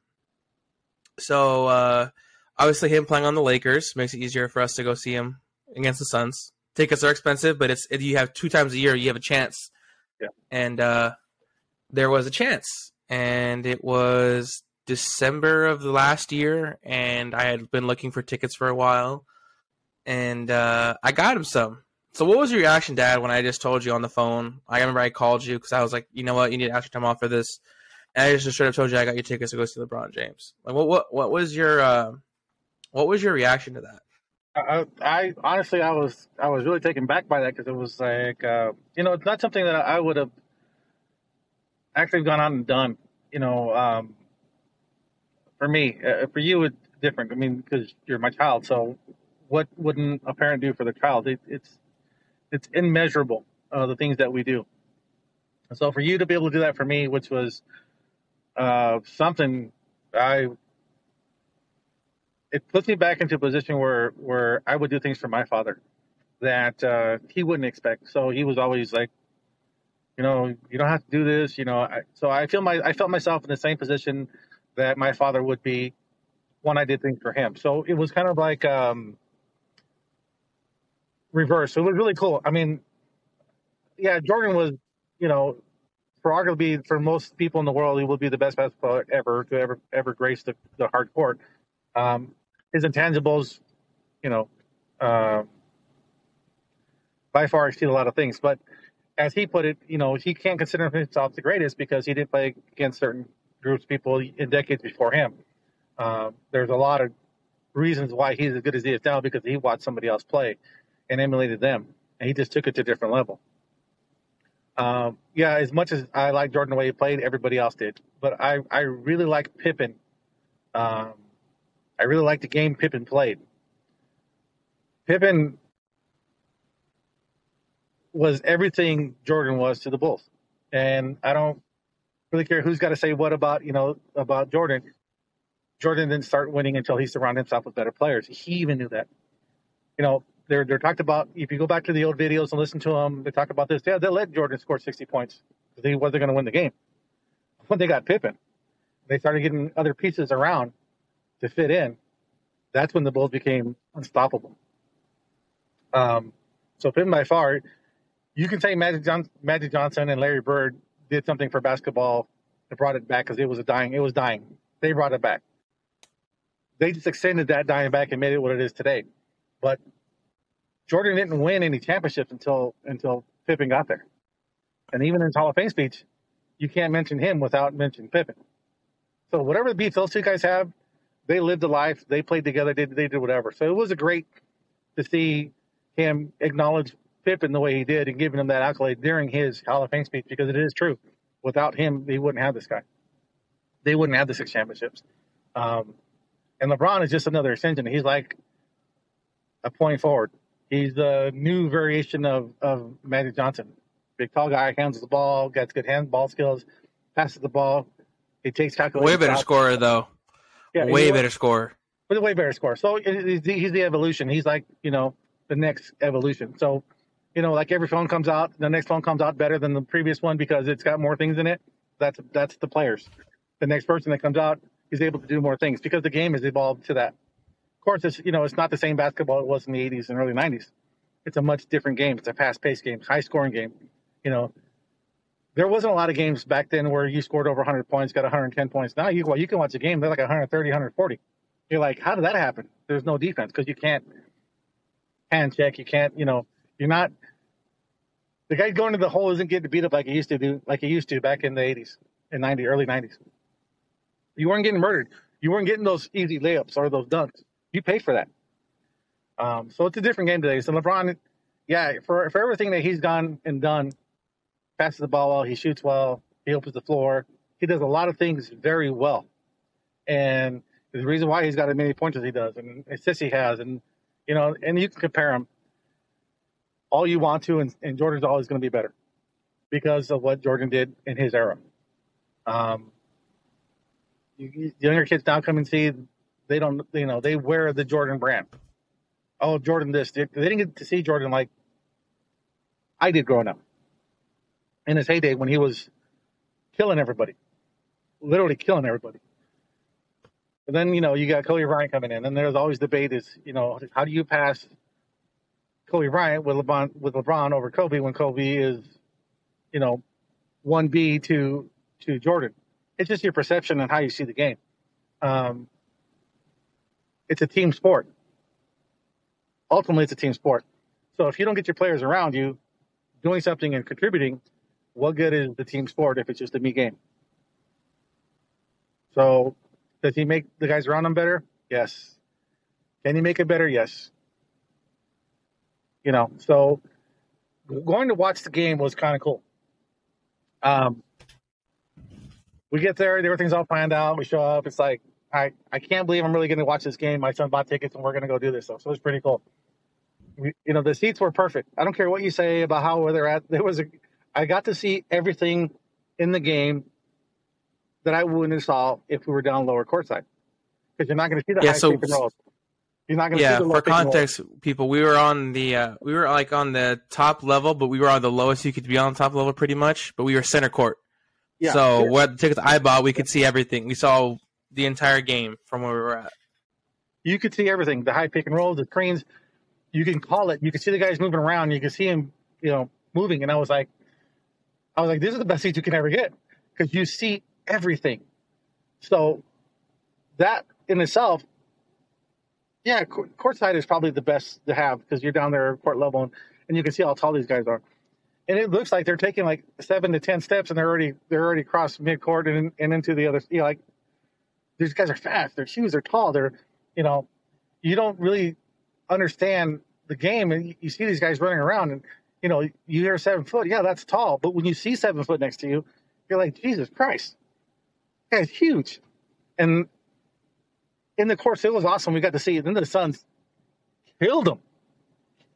So uh, obviously, him playing on the Lakers makes it easier for us to go see him against the Suns. Tickets are expensive, but it's you have two times a year, you have a chance. Yeah. And uh, there was a chance, and it was December of the last year, and I had been looking for tickets for a while, and uh, I got him some. So, what was your reaction, Dad, when I just told you on the phone? I remember I called you because I was like, you know what, you need to time off for this, and I just straight up told you I got your tickets to go see LeBron James. Like, what, what, what was your, uh, what was your reaction to that? I, I honestly, I was, I was really taken back by that because it was like, uh, you know, it's not something that I would have actually gone out and done. You know, um, for me, uh, for you, it's different. I mean, because you're my child. So, what wouldn't a parent do for their child? It, it's it's immeasurable uh, the things that we do. So, for you to be able to do that for me, which was uh, something I, it puts me back into a position where where I would do things for my father that uh, he wouldn't expect. So he was always like, you know, you don't have to do this. You know, I, so I feel my I felt myself in the same position that my father would be when I did things for him. So it was kind of like um, reverse. So it was really cool. I mean, yeah, Jordan was, you know, for arguably for most people in the world, he will be the best basketball player ever to ever ever grace the, the hard court. Um, his intangibles, you know, uh, by far exceed a lot of things. But as he put it, you know, he can't consider himself the greatest because he didn't play against certain groups people in decades before him. Uh, there's a lot of reasons why he's as good as he is now because he watched somebody else play and emulated them, and he just took it to a different level. Um, yeah, as much as I like Jordan the way he played, everybody else did, but I I really like Pippen. Um, I really like the game Pippen played. Pippen was everything Jordan was to the Bulls, and I don't really care who's got to say what about you know about Jordan. Jordan didn't start winning until he surrounded himself with better players. He even knew that. You know, they're they're talked about. If you go back to the old videos and listen to them, they talk about this. Yeah, they let Jordan score sixty points because he wasn't going to win the game. When they got Pippen, they started getting other pieces around to fit in. That's when the Bulls became unstoppable. Um, so Pippen by far, you can say Magic, John, Magic Johnson and Larry Bird did something for basketball and brought it back because it was a dying. It was dying. They brought it back. They just extended that dying back and made it what it is today. But Jordan didn't win any championships until until Pippen got there. And even in his Hall of Fame speech, you can't mention him without mentioning Pippen. So whatever the beef those two guys have, they lived a life. They played together. They, they did whatever. So it was a great to see him acknowledge Pippen the way he did and giving him that accolade during his Hall of Fame speech because it is true. Without him, they wouldn't have this guy. They wouldn't have the six championships. Um, and LeBron is just another extension. He's like a point forward. He's the new variation of, of Magic Johnson. Big tall guy, handles the ball, gets good handball skills, passes the ball. He takes calculations. Way better shots. scorer though. Yeah, way better scorer. with a way better score. So he's the evolution. He's like you know the next evolution. So you know like every phone comes out, the next phone comes out better than the previous one because it's got more things in it. That's that's the players. The next person that comes out is able to do more things because the game has evolved to that. Of course, it's you know it's not the same basketball it was in the 80s and early 90s. It's a much different game. It's a fast-paced game, high-scoring game. You know, there wasn't a lot of games back then where you scored over 100 points, got 110 points. Now you well, you can watch a game they're like 130, 140 you're like, how did that happen? There's no defense because you can't hand check. You can't, you know, you're not. The guy going to the hole isn't getting beat up like he used to do, like he used to back in the 80s and 90, early 90s. You weren't getting murdered. You weren't getting those easy layups or those dunks. You pay for that. Um, so it's a different game today. So LeBron, yeah, for for everything that he's gone and done, passes the ball well, he shoots well, he opens the floor, he does a lot of things very well, and the reason why he's got as many points as he does and assists he has, and you know, and you can compare him all you want to, and, and Jordan's always going to be better because of what Jordan did in his era. Um, you, you- younger kids now come and see they don't, you know, they wear the Jordan brand. Oh, Jordan this. They they didn't get to see Jordan like I did growing up in his heyday when he was killing everybody, literally killing everybody. But then, you know, you got Kobe Bryant coming in, and there's always debate is, you know, how do you pass Kobe Bryant with LeBron with LeBron over Kobe when Kobe is, you know, one B to to Jordan. It's just your perception and how you see the game. Um, it's a team sport. Ultimately, it's a team sport. So if you don't get your players around you doing something and contributing, what good is the team sport if it's just a me game? So does he make the guys around him better? Yes. Can he make it better? Yes. You know, so going to watch the game was kind of cool. Um, we get there, everything's all planned out. We show up. It's like, I, I can't believe I'm really going to watch this game. My son bought tickets and we're going to go do this stuff. So it's pretty cool. We, you know, the seats were perfect. I don't care what you say about how where they're at. There was a, I got to see everything in the game that I wouldn't have saw if we were down lower courtside. Because you're not going to see the Yeah, high so- pick and rolls. You're not going to yeah see the for context people we were on the uh, we were like on the top level but we were on the lowest you could be on top level pretty much but we were center court Yeah, so sure. what tickets i bought we could see everything we saw the entire game from where we were at you could see everything the high pick and roll, the screens. You can call it. You can see the guys moving around. You can see him, you know, moving. And I was like, I was like, this is the best seat you can ever get because you see everything. So that in itself, yeah, court- courtside is probably the best to have because you're down there court level and, and you can see how tall these guys are. And it looks like they're taking like seven to ten steps and they're already they're already crossed mid court and, and into the other. You know, like these guys are fast. Their shoes are tall. They're you know, you don't really understand the game, and you, you see these guys running around, and you know, you hear seven foot, yeah, that's tall, but when you see seven foot next to you, you're like, Jesus Christ, guy's huge. And in the course, it was awesome. We got to see it. Then the Suns killed them,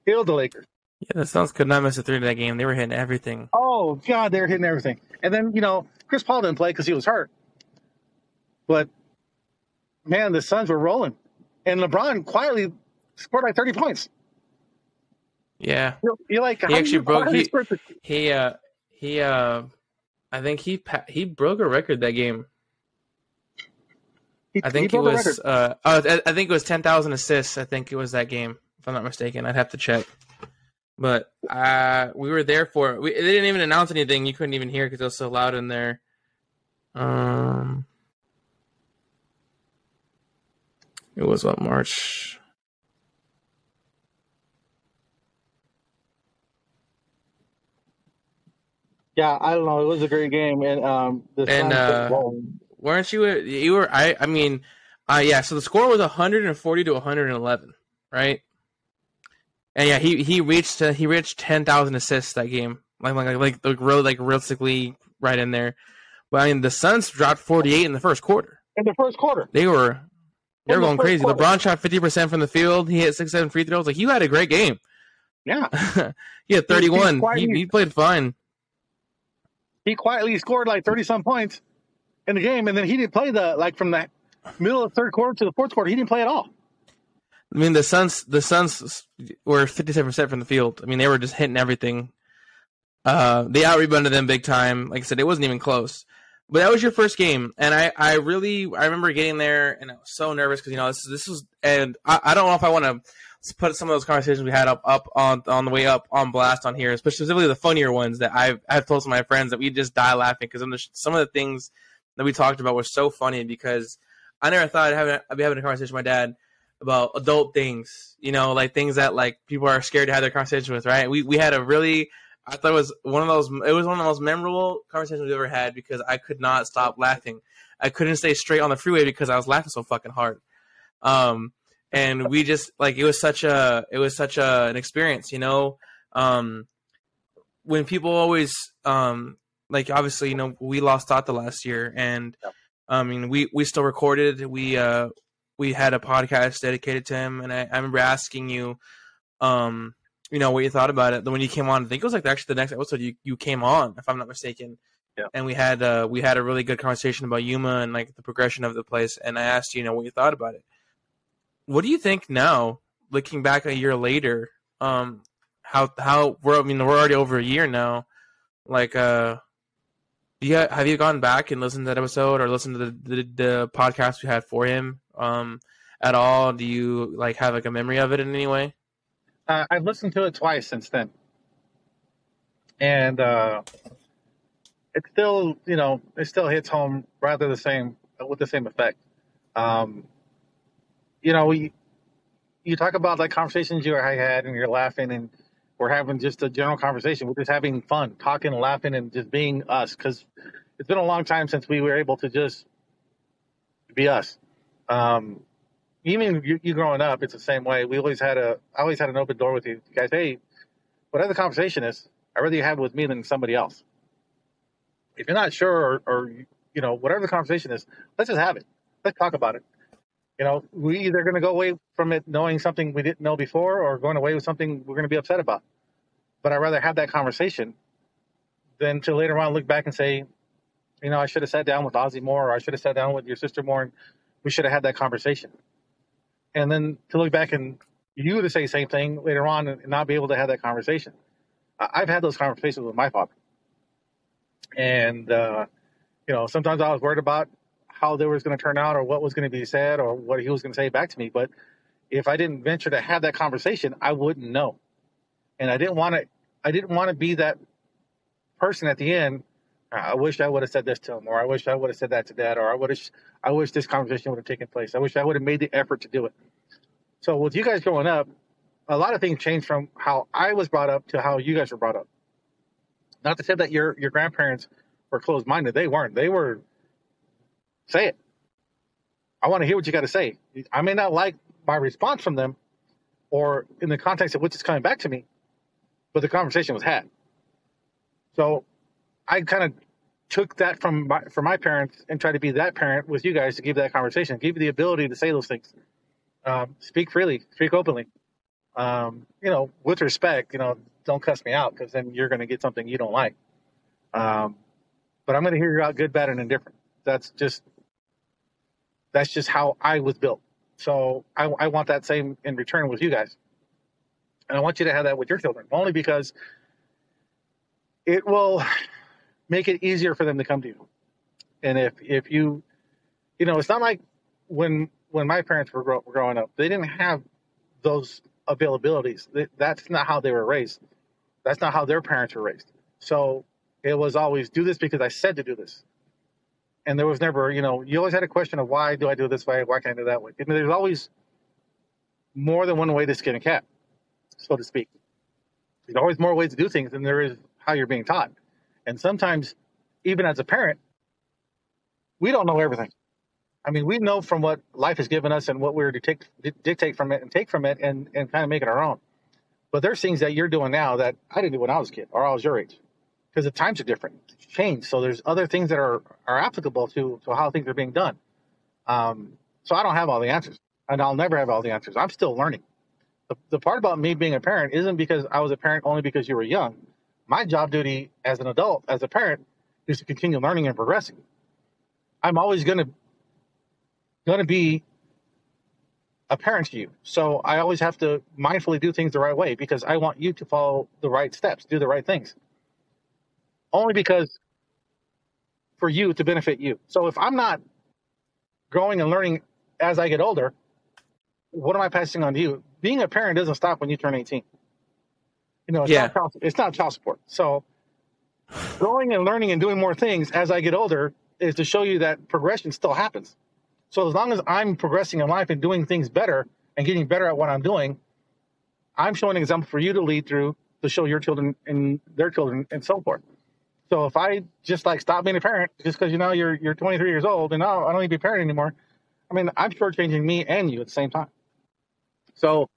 killed the Lakers. yeah the suns could not miss a three to that game they were hitting everything Oh God, they were hitting everything. And then you know, Chris Paul didn't play because he was hurt, but man, the Suns were rolling, and LeBron quietly scored like thirty points. yeah You're, you're like, he actually broke- he- he uh he uh i think he he broke a record that game he- i think it was uh oh, I I think it was 10,000 assists i think it was that game if i'm not mistaken i'd have to check but uh we were there for we, they didn't even announce anything you couldn't even hear because it was so loud in there um it was what march Yeah, I don't know. It was a great game, and um, the And, uh. Weren't you you were i i mean uh yeah so the score was 140 to 111 right? And yeah he he reached uh, he reached 10,000 assists that game. Like like like like real like realistically right in there. But i mean the suns dropped 48 in the first quarter. In the first quarter. they were they were going crazy. quarter. lebron shot 50% from the field. He hit six seven free throws. Like you had a great game. Yeah, he had 31 quite- he, he played fine. He quietly scored like thirty some points in the game, and then he didn't play the like from the middle of the third quarter to the fourth quarter. He didn't play at all. I mean, the Suns, the Suns were fifty-seven percent from the field. I mean, they were just hitting everything. Uh, they out rebounded them big time. Like I said, it wasn't even close. But that was your first game, and I, I really, I remember getting there, and I was so nervous because you know this, this was, and I, I don't know if I want to put some of those conversations we had up, up on, on the way up on blast on here, especially specifically the funnier ones that I've, I've told some of my friends that we just die laughing because some of the things that we talked about was so funny because I never thought I'd, have, I'd be having a conversation with my dad about adult things, you know, like things that like people are scared to have their conversation with, right? We we had a really I thought it was one of those it was one of the most memorable conversations we've ever had because I could not stop laughing. I couldn't stay straight on the freeway because I was laughing so fucking hard. Um and we just like it was such a it was such a an experience, you know. Um when people always um like obviously, you know, we lost Tata last year and. I mean we we still recorded. We uh we had a podcast dedicated to him, and I, I remember asking you, um, you know, what you thought about it. Then when you came on, I think it was like actually the next episode you, you came on, if I'm not mistaken. Yeah. And we had uh, we had a really good conversation about Yuma and like the progression of the place. And I asked you, you know, what you thought about it. what do you think now, looking back a year later? Um, how how we're I mean we're already over a year now. Like, uh, yeah, have you gone back and listened to that episode or listened to the, the, the podcast we had for him um at all? Do you like have like a memory of it in any way? Uh, I've listened to it twice since then, and uh, it still, you know, it still hits home rather the same with the same effect. Um, you know, we, you talk about like conversations you I had, and you're laughing, and we're having just a general conversation. We're just having fun, talking, laughing, and just being us. Because it's been a long time since we were able to just be us. Um, even you, you growing up, it's the same way. We always had a, I always had an open door with you guys. Hey, whatever the conversation is, I'd rather you have it with me than somebody else. If you're not sure, or, or you know, whatever the conversation is, let's just have it. Let's talk about it. You know, we either going to go away from it knowing something we didn't know before, or going away with something we're going to be upset about. But I'd rather have that conversation than to later on look back and say, you know, I should have sat down with Ozzie more, or I should have sat down with your sister more, and we should have had that conversation. And then to look back and you to say the same thing later on and not be able to have that conversation. I've had those conversations with my father. And, uh, you know, sometimes I was worried about how they was going to turn out or what was going to be said or what he was going to say back to me. But if I didn't venture to have that conversation, I wouldn't know. And I didn't want to, I didn't want to be that person at the end. Ah, I wish I would have said this to him, or I wish I would have said that to dad, or I would have, I wish this conversation would have taken place. I wish I would have made the effort to do it. So with you guys growing up, a lot of things changed from how I was brought up to how you guys were brought up. Not to say that your your grandparents were closed minded. They weren't. They were say it. I want to hear what you got to say. I may not like my response from them or in the context of which is coming back to me, but the conversation was had. So I kind of took that from my, from my parents and tried to be that parent with you guys to give that conversation, give you the ability to say those things, um, speak freely, speak openly, um, you know, with respect. You know, don't cuss me out because then you're going to get something you don't like. Um, but I'm going to hear you out good, bad, and indifferent. That's just that's just how I was built. So I, I want that same in return with you guys, and I want you to have that with your children, only because it will make it easier for them to come to you. And if if you, you know, it's not like when when my parents were, grow, were growing up, they didn't have those availabilities. That's not how they were raised. That's not how their parents were raised. So it was always do this because I said to do this. And there was never, you know, you always had a question of why do I do this way? Why can't I do that way? I mean, there's always more than one way to skin a cat, so to speak. There's always more ways to do things than there is how you're being taught. And sometimes, even as a parent, we don't know everything. I mean, we know from what life has given us and what we're to dictate from it and take from it and, and kind of make it our own. But there's things that you're doing now that I didn't do when I was a kid or I was your age because the times are different, it's changed. So there's other things that are, are applicable to, to how things are being done. Um, so I don't have all the answers and I'll never have all the answers. I'm still learning. The, the part about me being a parent isn't because I was a parent only because you were young. My job duty as an adult, as a parent, is to continue learning and progressing. I'm always going to be a parent to you. So I always have to mindfully do things the right way because I want you to follow the right steps, do the right things. Only because for you to benefit you. So if I'm not growing and learning as I get older, what am I passing on to you? Being a parent doesn't stop when you turn 18. You know, it's, Yeah. not, child, it's not child support. So growing and learning and doing more things as I get older is to show you that progression still happens. So as long as I'm progressing in life and doing things better and getting better at what I'm doing, I'm showing an example for you to lead through to show your children and their children and so forth. So if I just like stop being a parent just because you know you're you're 23 years old and now I don't need to be a parent anymore, I mean I'm shortchanging me and you at the same time. So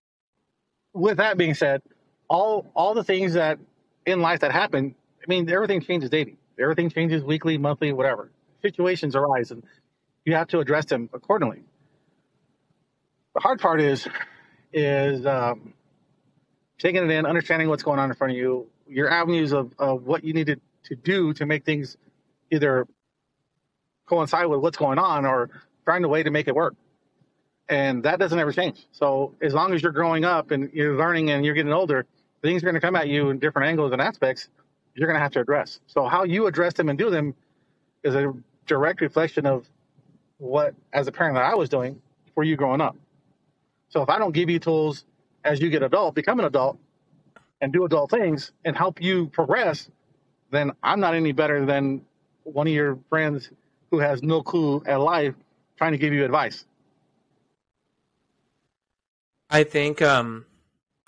with that being said, all all the things that in life that happen, I mean everything changes daily. Everything changes weekly, monthly, whatever. Situations arise and you have to address them accordingly. The hard part is is um, taking it in, understanding what's going on in front of you, your avenues of, of what you need to do to make things either coincide with what's going on or find a way to make it work. and that doesn't ever change. So as long as you're growing up and you're learning and you're getting older, things are going to come at you in different angles and aspects. You're going to have to address. So how you address them and do them is a direct reflection of what, as a parent, that I was doing for you growing up. So if I don't give you tools as you get adult, become an adult, and do adult things and help you progress, then I'm not any better than one of your friends who has no clue at life trying to give you advice. I think um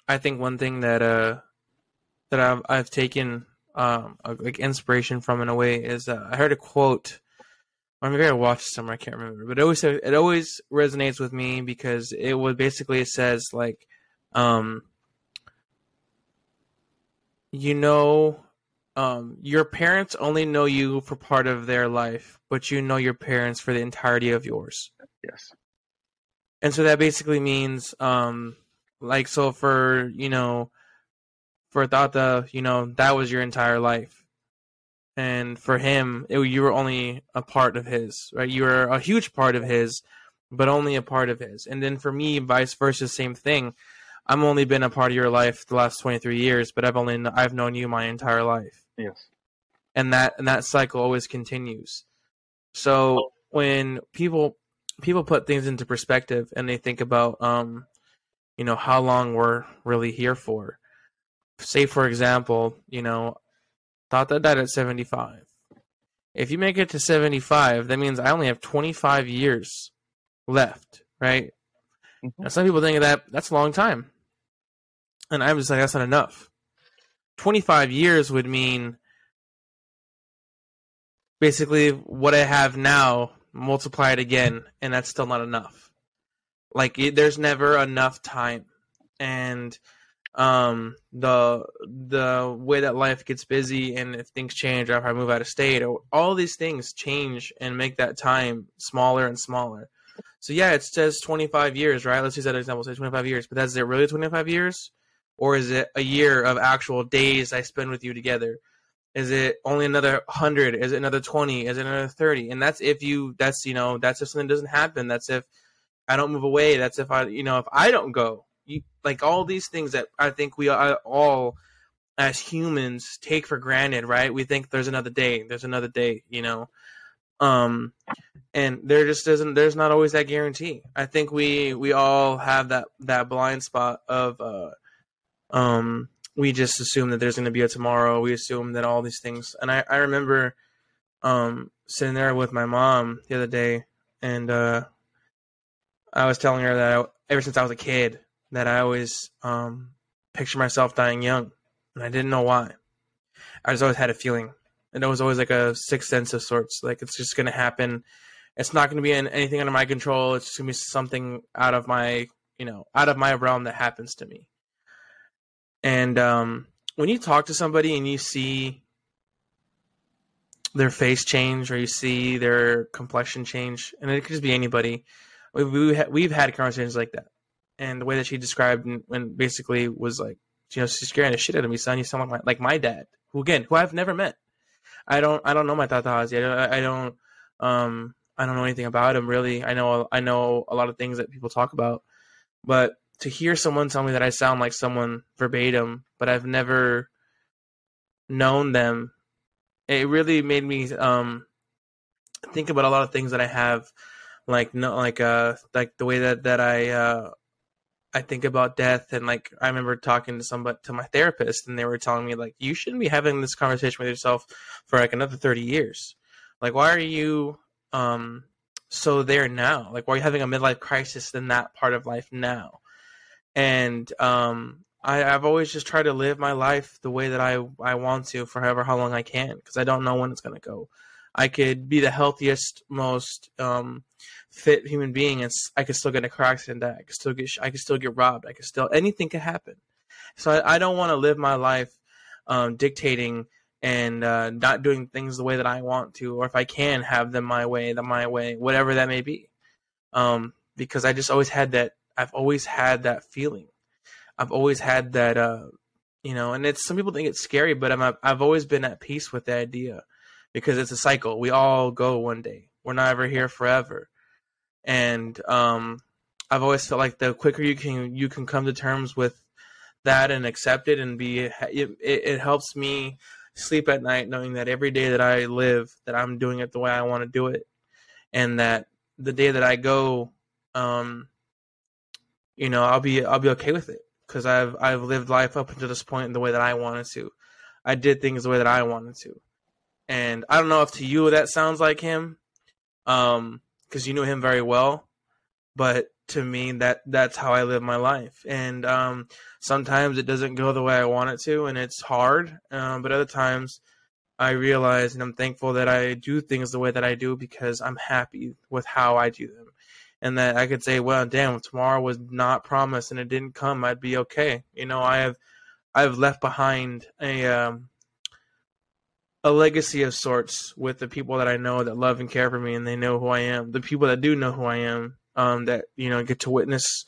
I think one thing that uh that I've I've taken um like inspiration from in a way is uh, I heard a quote or maybe I watched somewhere I can't remember but it always it always resonates with me because it would basically it says like um you know um your parents only know you for part of their life but you know your parents for the entirety of yours. Yes. and so that basically means um like so for you know for Tata, you know that was your entire life. And for him it, you were only a part of his right? You were a huge part of his but only a part of his. And then for me vice versa same thing. I'm only been a part of your life the last 23 years but i've only i've known you my entire life Yes. and that and that cycle always continues. So when people people put things into perspective and they think about um you know how long we're really here for. Say for example you know Tata died at 75 if you make it to 75 that means i only have 25 years left right? Mhm. now some people think that that's a long time. And i'm just like that's not enough 25 years would mean basically what I have now, multiply it again, and that's still not enough. Like it, there's never enough time, and um, the the way that life gets busy, and if things change, or if I move out of state, or all these things change and make that time smaller and smaller. So yeah, it says 25 years, right? Let's use that example. Say 25 years, but is it really 25 years, or is it a year of actual days I spend with you together? Is it only another hundred? Is it another twenty? Is it another thirty? And that's if you. That's you know. That's if something doesn't happen. That's if I don't move away. That's if I. You know. If I don't go. You like all these things that I think we all as humans take for granted, right? We think there's another day. There's another day. You know. Um, and there just doesn't. There's not always that guarantee. I think we we all have that that blind spot of uh, um we just assume that there's going to be a tomorrow. We assume that all these things. And I, I remember um, sitting there with my mom the other day, and uh, I was telling her that I, ever since I was a kid, that I always um, picture myself dying young, and I didn't know why. I just always had a feeling, and it was always like a sixth sense of sorts. Like it's just going to happen. It's not going to be in, anything under my control. It's going to be something out of my, you know, out of my realm that happens to me. And um, when you talk to somebody and you see their face change or you see their complexion change, and it could just be anybody, we, we ha- we've had conversations like that. And the way that she described and basically was like, you know, she's scaring the shit out of me, son. You sound like my, like my dad, who again, who I've never met. I don't, I don't know my Tata Hazi. I don't, I don't, um, I don't know anything about him really. I know, I know a lot of things that people talk about, but to hear someone tell me that I sound like someone verbatim, but I've never known them, it really made me um, think about a lot of things that I have, like no, like uh, like the way that that I uh, I think about death, and like I remember talking to somebody to my therapist, and they were telling me like you shouldn't be having this conversation with yourself for like another thirty years. Like, why are you um so there now? Like, why are you having a midlife crisis in that part of life now? And um, I, I've always just tried to live my life the way that I I want to for however how long I can because I don't know when it's gonna go. I could be the healthiest, most um, fit human being, and I could still get a car accident. I could still get, I could still get robbed. I could still anything could happen. So I, I don't want to live my life um, dictating and uh, not doing things the way that I want to, or if I can have them my way, the my way, whatever that may be. Um, because I just always had that. I've always had that feeling. I've always had that. Uh, you know, and it's some people think it's scary, but I'm I've always been at peace with the idea because it's a cycle. We all go one day. We're not ever here forever. And um, I've always felt like the quicker you can you can come to terms with that and accept it and be it, it, helps me sleep at night knowing that every day that I live that I'm doing it the way I want to do it and that the day that I go um you know I'll be I'll be okay with it because I've I've lived life up until this point in the way that I wanted to. I did things the way that I wanted to. And I don't know if to you that sounds like him um because you knew him very well, but to me that that's how I live my life. And um, sometimes it doesn't go the way I want it to, and it's hard. Um, but other times, I realize and I'm thankful that I do things the way that I do because I'm happy with how I do them, and that I could say, well, damn, if tomorrow was not promised and it didn't come, I'd be okay. You know, I have I've left behind a um, a legacy of sorts with the people that I know that love and care for me and they know who I am. The people that do know who I am, um, that you know get to witness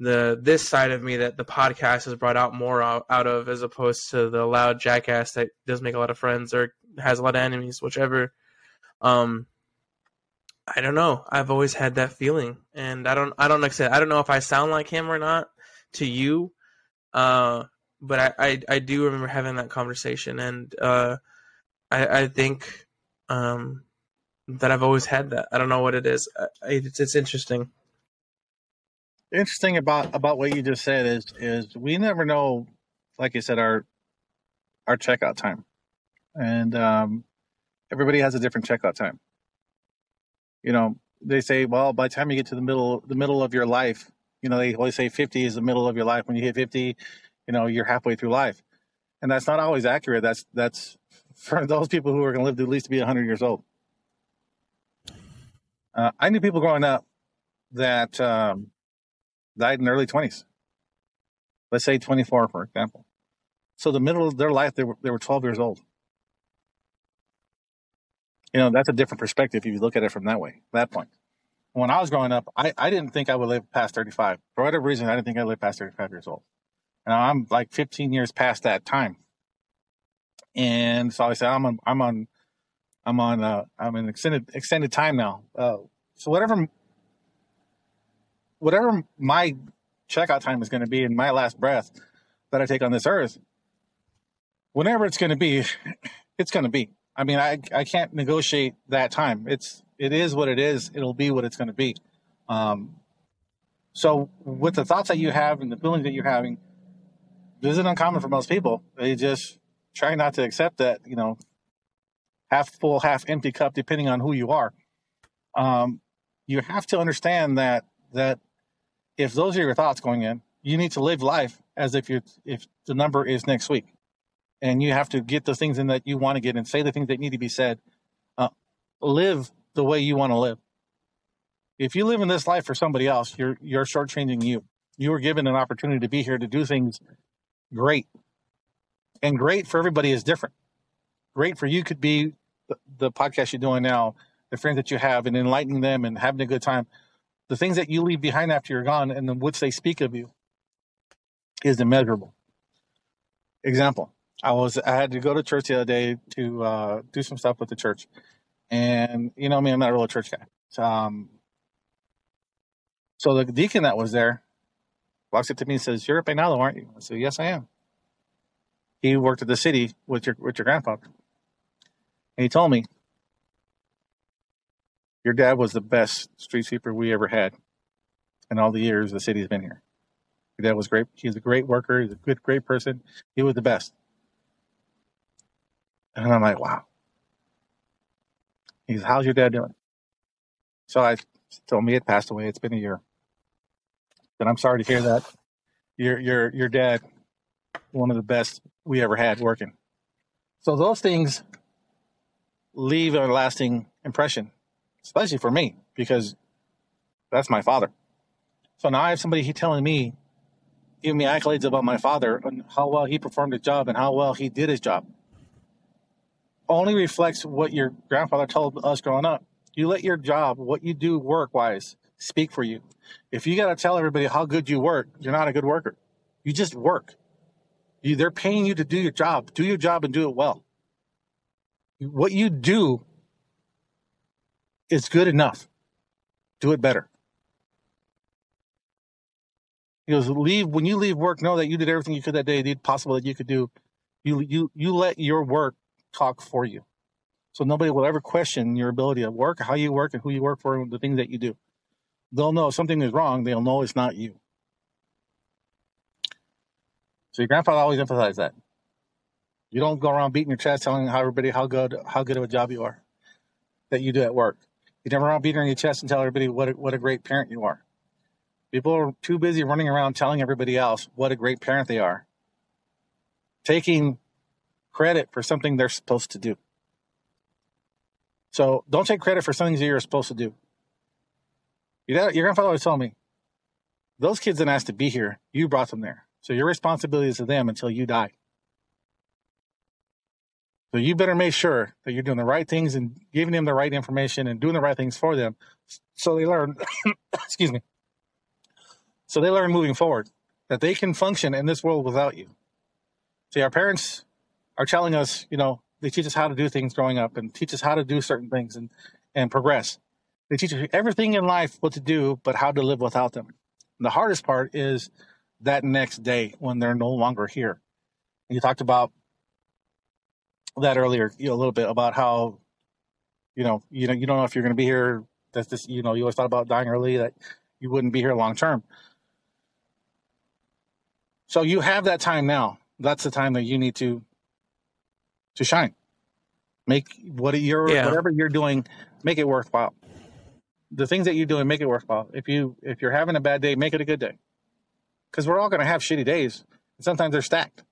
the this side of me that the podcast has brought out more out, out of as opposed to the loud jackass that does make a lot of friends or has a lot of enemies, whichever. Um, I don't know. I've always had that feeling, and I don't. I don't like I said. I don't know if I sound like him or not to you, uh, but I, I, I do remember having that conversation, and uh, I, I think um, that I've always had that. I don't know what it is. It's, it's interesting. Interesting about about what you just said is is we never know, like you said, our our checkout time, and um, everybody has a different checkout time. You know, they say, well, by the time you get to the middle the middle of your life, you know, they always say fifty is the middle of your life. When you hit fifty, you know, you're halfway through life, and that's not always accurate. That's that's for those people who are going to live to at least be 100 years old. Uh, I knew people growing up that um, died in early 20s. Let's say 24, for example. So the middle of their life, they were, they were 12 years old. You know, that's a different perspective if you look at it from that way, that point. When I was growing up, I, I didn't think I would live past 35. For whatever reason, I didn't think I'd live past 35 years old. And I'm like 15 years past that time. And so I said, I'm on, I'm on I'm on uh, I'm in extended extended time now. Uh, so whatever whatever my checkout time is going to be in my last breath that I take on this earth, whenever it's going to be, it's going to be. I mean, I I can't negotiate that time. It's it is what it is. It'll be what it's going to be. Um, so with the thoughts that you have and the feelings that you're having, this isn't uncommon for most people. They just try not to accept that you know half full, half empty cup, depending on who you are. Um, you have to understand that that if those are your thoughts going in, you need to live life as if you if the number is next week, and you have to get the things in that you want to get and say the things that need to be said. Uh, live the way you want to live. If you live in this life for somebody else, you're you're shortchanging you. You were given an opportunity to be here to do things great, and great for everybody is different. Great for you could be the, podcast you're doing now, the friends that you have, and enlightening them and having a good time, the things that you leave behind after you're gone and the which they speak of you is immeasurable. Example: I was I had to go to church the other day to uh, do some stuff with the church, and you know me, I'm not a real church guy. So, um, so the deacon that was there walks up to me and says, "You're a Peinado, aren't you?" I said, "Yes, I am." He worked at the city with your with your grandfather. And he told me, Your dad was the best street sweeper we ever had in all the years the city's been here. Your dad was great. He's a great worker. He's a good, great person. He was the best. And I'm like, wow. He's, how's your dad doing? So I told me it passed away. It's been a year. And I'm sorry to hear that. Your your your dad, one of the best we ever had working. So those things leave a lasting impression, especially for me, because that's my father. So now I have somebody telling me, giving me accolades about my father and how well he performed his job and how well he did his job. Only reflects what your grandfather told us growing up. You let your job, what you do work wise, speak for you. If you got to tell everybody how good you work, you're not a good worker. You just work. You, they're paying you to do your job. Do your job and do it well what you do is good enough. Do it better. He goes, leave when you leave work, know that you did everything you could that day, did possible that you could do. You you you let your work talk for you. So nobody will ever question your ability to work, how you work, and who you work for, and the things that you do. They'll know if something is wrong, they'll know it's not you. So your grandfather always emphasized that. You don't go around beating your chest telling how everybody how good how good of a job you are that you do at work. You never around beating your chest and tell everybody what a, what a great parent you are. People are too busy running around telling everybody else what a great parent they are, taking credit for something they're supposed to do. So don't take credit for something that you're supposed to do. Your, your grandfather always told me, those kids didn't ask to be here. You brought them there. So your responsibility is to them until you die. So you better make sure that you're doing the right things and giving them the right information and doing the right things for them so they learn, excuse me, so they learn moving forward that they can function in this world without you. See, our parents are telling us, you know, they teach us how to do things growing up and teach us how to do certain things and, and progress. They teach us everything in life what to do, but how to live without them. And the hardest part is that next day when they're no longer here. And you talked about that earlier, you know, a little bit about how, you know, you know, you don't know if you're going to be here. That's this, you know, you always thought about dying early that you wouldn't be here long term. So you have that time now. That's the time that you need to to shine. Make what you're Yeah. whatever you're doing, make it worthwhile. The things that you're doing, make it worthwhile. If you if you're having a bad day, make it a good day. Because we're all going to have shitty days, and sometimes they're stacked.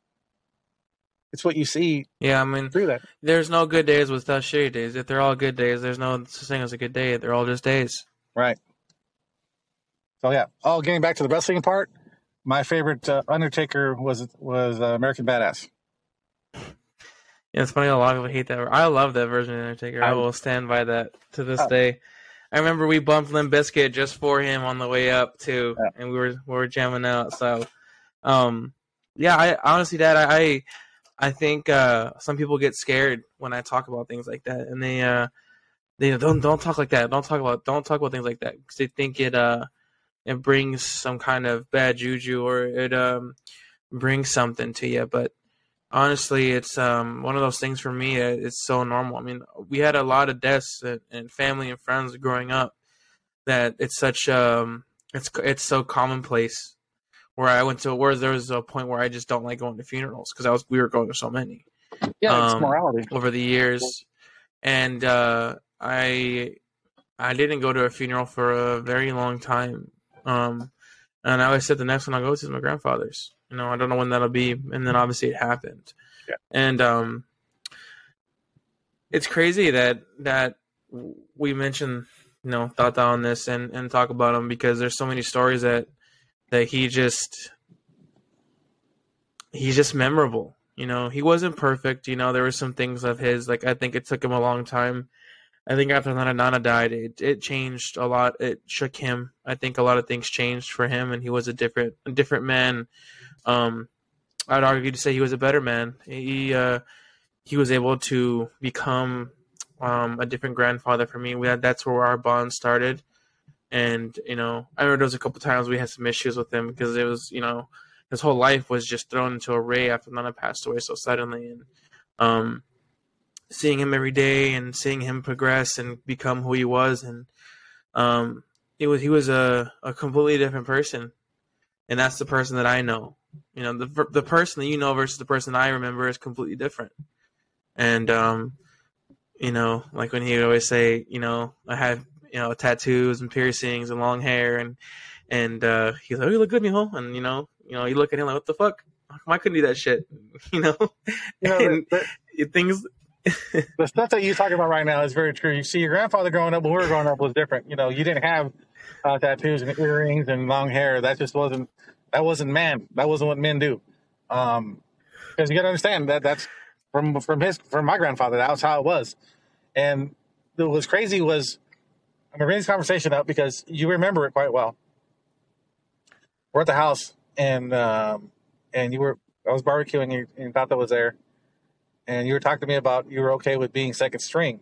It's what you see Yeah, I mean, through that. there's no good days without shitty days. If they're all good days, there's no such thing as a good day. They're all just days. Right. So yeah. Oh, getting back to the wrestling part, my favorite uh, Undertaker was was uh, American Badass. Yeah, it's funny. A lot of people hate that. I love that version of Undertaker. I, I- will stand by that to this Oh. day. I remember we bumped Limp Bizkit just for him on the way up too, Yeah. and we were we were jamming out. So, um, yeah, I honestly, Dad, I I, I think uh, some people get scared when I talk about things like that, and they uh, they don't don't talk like that. Don't talk about don't talk about things like that because they think it uh it brings some kind of bad juju or it um brings something to you, but honestly it's um one of those things for me uh, it's so normal. I mean we had a lot of deaths and, and family and friends growing up that it's such um it's it's so commonplace where i went to where there was a point where i just don't like going to funerals because i was we were going to so many Yeah, it's Um, morality. over the years. And uh i i didn't go to a funeral for a very long time um and i always said the next one i'll go to is my grandfather's you know i don't know when that'll be and then obviously it happened. Yeah. and um it's crazy that that we mention you know Tata on this and and talk about him because there's so many stories that that he just he's just memorable. You know he wasn't perfect. You know there were some things of his like i think it took him a long time. I think after nana nana died it, it changed a lot. It shook him. I think a lot of things changed for him and he was a different a different man um i'd argue to say he was a better man. He uh he was able to become um a different grandfather for me. We had that's where our bond started. And you know i remember there was a couple times we had some issues with him because it was you know his whole life was just thrown into a ray after Nana passed away so suddenly, and um, seeing him every day and seeing him progress and become who he was, and um, it was he was a, a completely different person, and that's the person that I know. You know, the the person that you know versus the person I remember is completely different, and um, you know, like when he would always say, you know, I have you know tattoos and piercings and long hair and and uh, he's like, "Oh, you look good, mijo," and you know, you know, you look at him like, "What the fuck? I couldn't do that shit?" You know, You know, and the, it- things. the, the stuff that you're talking about right now is very true. You see, your grandfather growing up when we were growing up was different. You know, you didn't have uh, tattoos and earrings and long hair. That just wasn't that wasn't man. That wasn't what men do. Um, because you got to understand that that's from from his from my grandfather. That was how it was. And what was crazy was I'm gonna bring this conversation up because you remember it quite well. We're at the house and um, and you were I was barbecuing and, and thought that was there, and you were talking to me about you were okay with being second string.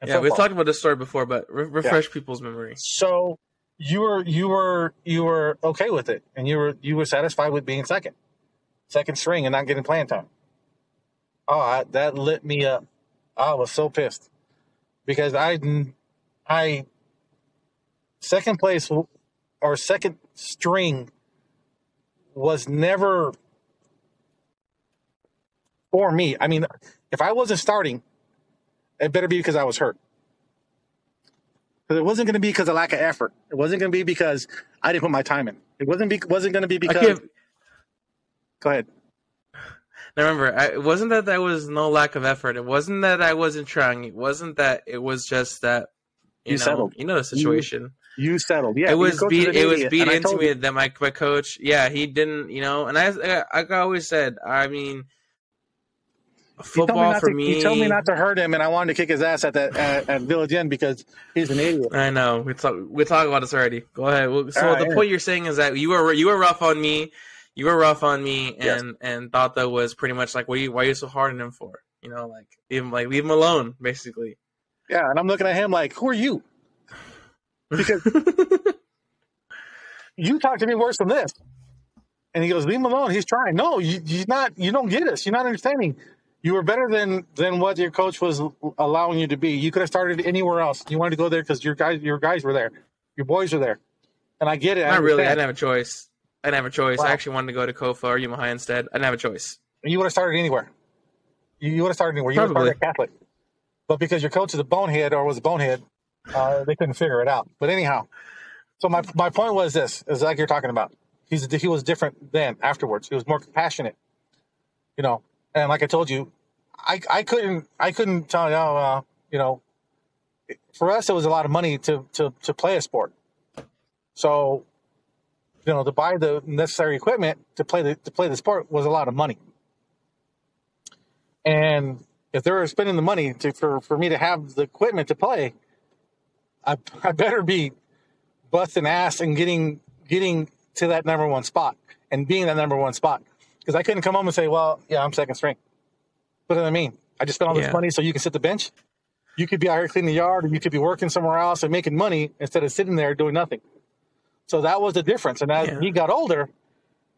in Yeah, we've talked about this story before, but re- refresh people's memory. So you were you were you were okay with it, and you were you were satisfied with being second, second string, and not getting playing time. Oh, I, that lit me up. I was so pissed because I I second place or second string was never for me. I mean, if I wasn't starting, it better be because I was hurt. Because it wasn't going to be because of lack of effort. It wasn't going to be because I didn't put my time in. It wasn't be, wasn't going to be because. Go ahead. Now remember, I, it wasn't that there was no lack of effort. It wasn't that I wasn't trying. It wasn't that. It was just that you, you know, settled. You know the situation. You, you settled. Yeah, it was beat. It was beat into me that my my coach. Yeah, he didn't. You know, and I I, I always said. I mean, football for to, me. He told me not to hurt him, and I wanted to kick his ass at that at, at Village Inn because he's an idiot. I know. We talk we talked about this already. Go ahead. So right, the yeah. point you're saying is that you were you were rough on me. You were rough on me, and yes. and thought that was pretty much like, what are you, why are you so hard on him for? You know, like leave him like leave him alone, basically. Yeah, and I'm looking at him like, who are you? Because you talk to me worse than this. And he goes, leave him alone. He's trying. No, you, he's not. You don't get us. You're not understanding you were better than than what your coach was allowing you to be. You could have started anywhere else. You wanted to go there because your guys your guys were there, your boys were there, and I get it. Not I really. I didn't have a choice. I didn't have a choice. Wow. I actually wanted to go to Kofa or Yuma High instead. I didn't have a choice. You would have started anywhere. You, you would have started anywhere. You would have started Catholic, but because your coach is a bonehead or was a bonehead, uh, they couldn't figure it out. But anyhow, so my my point was this: is like you're talking about. He's he was different then. Afterwards, he was more compassionate. You know, and like I told you, I, I couldn't I couldn't tell you uh, you know for us it was a lot of money to to to play a sport. So you know to buy the necessary equipment to play the to play the sport was a lot of money. And if they were spending the money to for, for me to have the equipment to play, I I better be busting ass and getting getting to that number one spot and being that number one spot. Because I couldn't come home and say, well, yeah, I'm second string. What do I mean? I just spent all this yeah. money so you can sit the bench. You could be out here cleaning the yard, or you could be working somewhere else and making money instead of sitting there doing nothing. So that was the difference. And as yeah. he got older,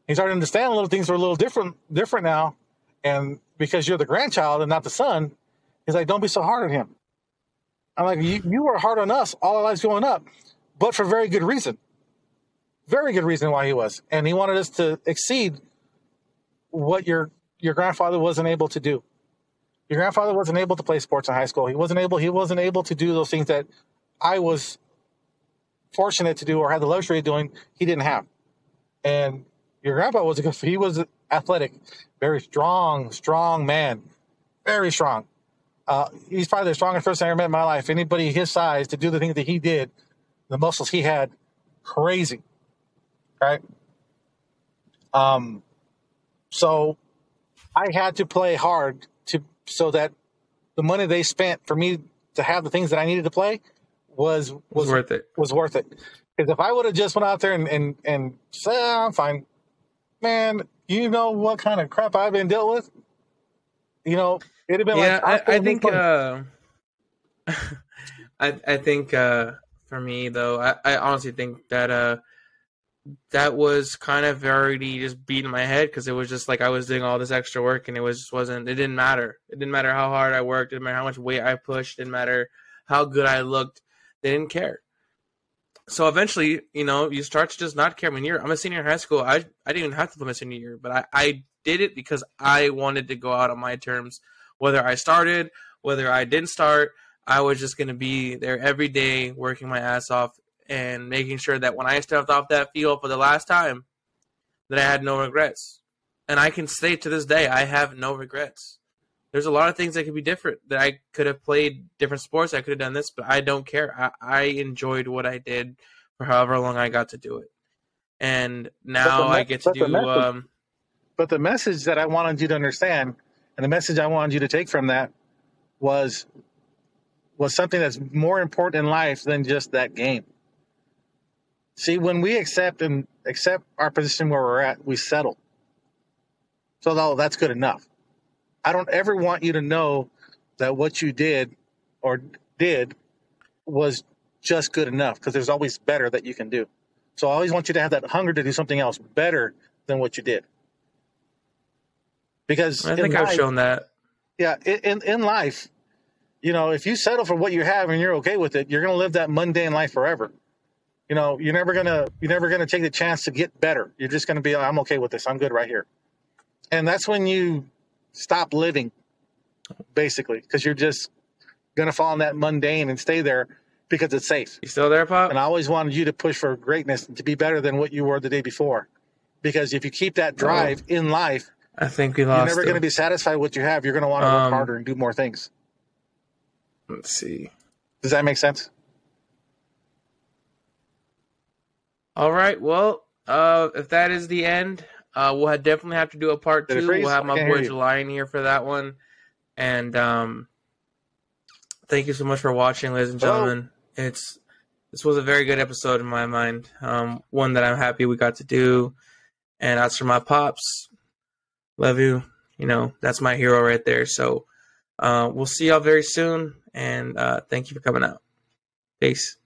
he started to understand little things were a little different, different now. And because you're the grandchild and not the son, he's like, "Don't be so hard on him." I'm like, "You, you were hard on us all our lives growing up, but for very good reason. Very good reason why he was, and he wanted us to exceed what your your grandfather wasn't able to do." Your grandfather wasn't able to play sports in high school. He wasn't able. He wasn't able to do those things that I was fortunate to do or had the luxury of doing. He didn't have. And your grandpa was. He was athletic, very strong, strong man, very strong. Uh, he's probably the strongest person I ever met in my life. Anybody his size to do the things that he did, the muscles he had, crazy, right? Um, so I had to play hard to so that the money they spent for me to have the things that I needed to play was was, was worth it. Was worth it. Because if I would have just went out there and and, and said, oh, I'm fine, man, you know what kind of crap I've been dealt with? You know, it'd have been yeah, like I, I think uh, I I think uh, for me though, I, I honestly think that uh that was kind of already just beating my head because it was just like I was doing all this extra work and it was just wasn't it didn't matter. It didn't matter how hard I worked, it didn't matter how much weight I pushed, it didn't matter how good I looked. They didn't care. So eventually, you know, you start to just not care. I mean, you're, I'm a senior in high school. I I didn't even have to play my senior year, but I, I did it because I wanted to go out on my terms. Whether I started, whether I didn't start, I was just going to be there every day working my ass off and making sure that when I stepped off that field for the last time, that I had no regrets. And I can say to this day, I have no regrets. There's a lot of things that could be different. That I could have played different sports. I could have done this, but I don't care. I, I enjoyed what I did for however long I got to do it. And now I get to do. Message, um, but the message that I wanted you to understand, and the message I wanted you to take from that, was was something that's more important in life than just that game. See, when we accept and accept our position where we're at, we settle. So no, that's good enough. I don't ever want you to know that what you did or did was just good enough because there's always better that you can do. So I always want you to have that hunger to do something else better than what you did. Because I think in I've shown that. yeah, in in life, you know, if you settle for what you have and you're okay with it, you're going to live that mundane life forever. You know, you're never gonna you're never gonna take the chance to get better. You're just gonna be, I'm okay with this. I'm good right here, and that's when you stop living, basically, because you're just gonna fall in that mundane and stay there because it's safe. You still there, Pop? And I always wanted you to push for greatness and to be better than what you were the day before, because if you keep that drive in life, I think we you're never going to be satisfied with what you have. You're going to want to work Um, harder and do more things. Let's see. Does that make sense? All right. Well, uh, if that is the end, uh, we'll have, definitely have to do a part Did two. We'll have my boy. July in here for that one. And um, thank you so much for watching, ladies and Hello. gentlemen. It's this was a very good episode in my mind. Um, one that I'm happy we got to do. And as for my pops, love you. You know that's my hero right there. So uh, we'll see y'all very soon. And uh, thank you for coming out. Peace.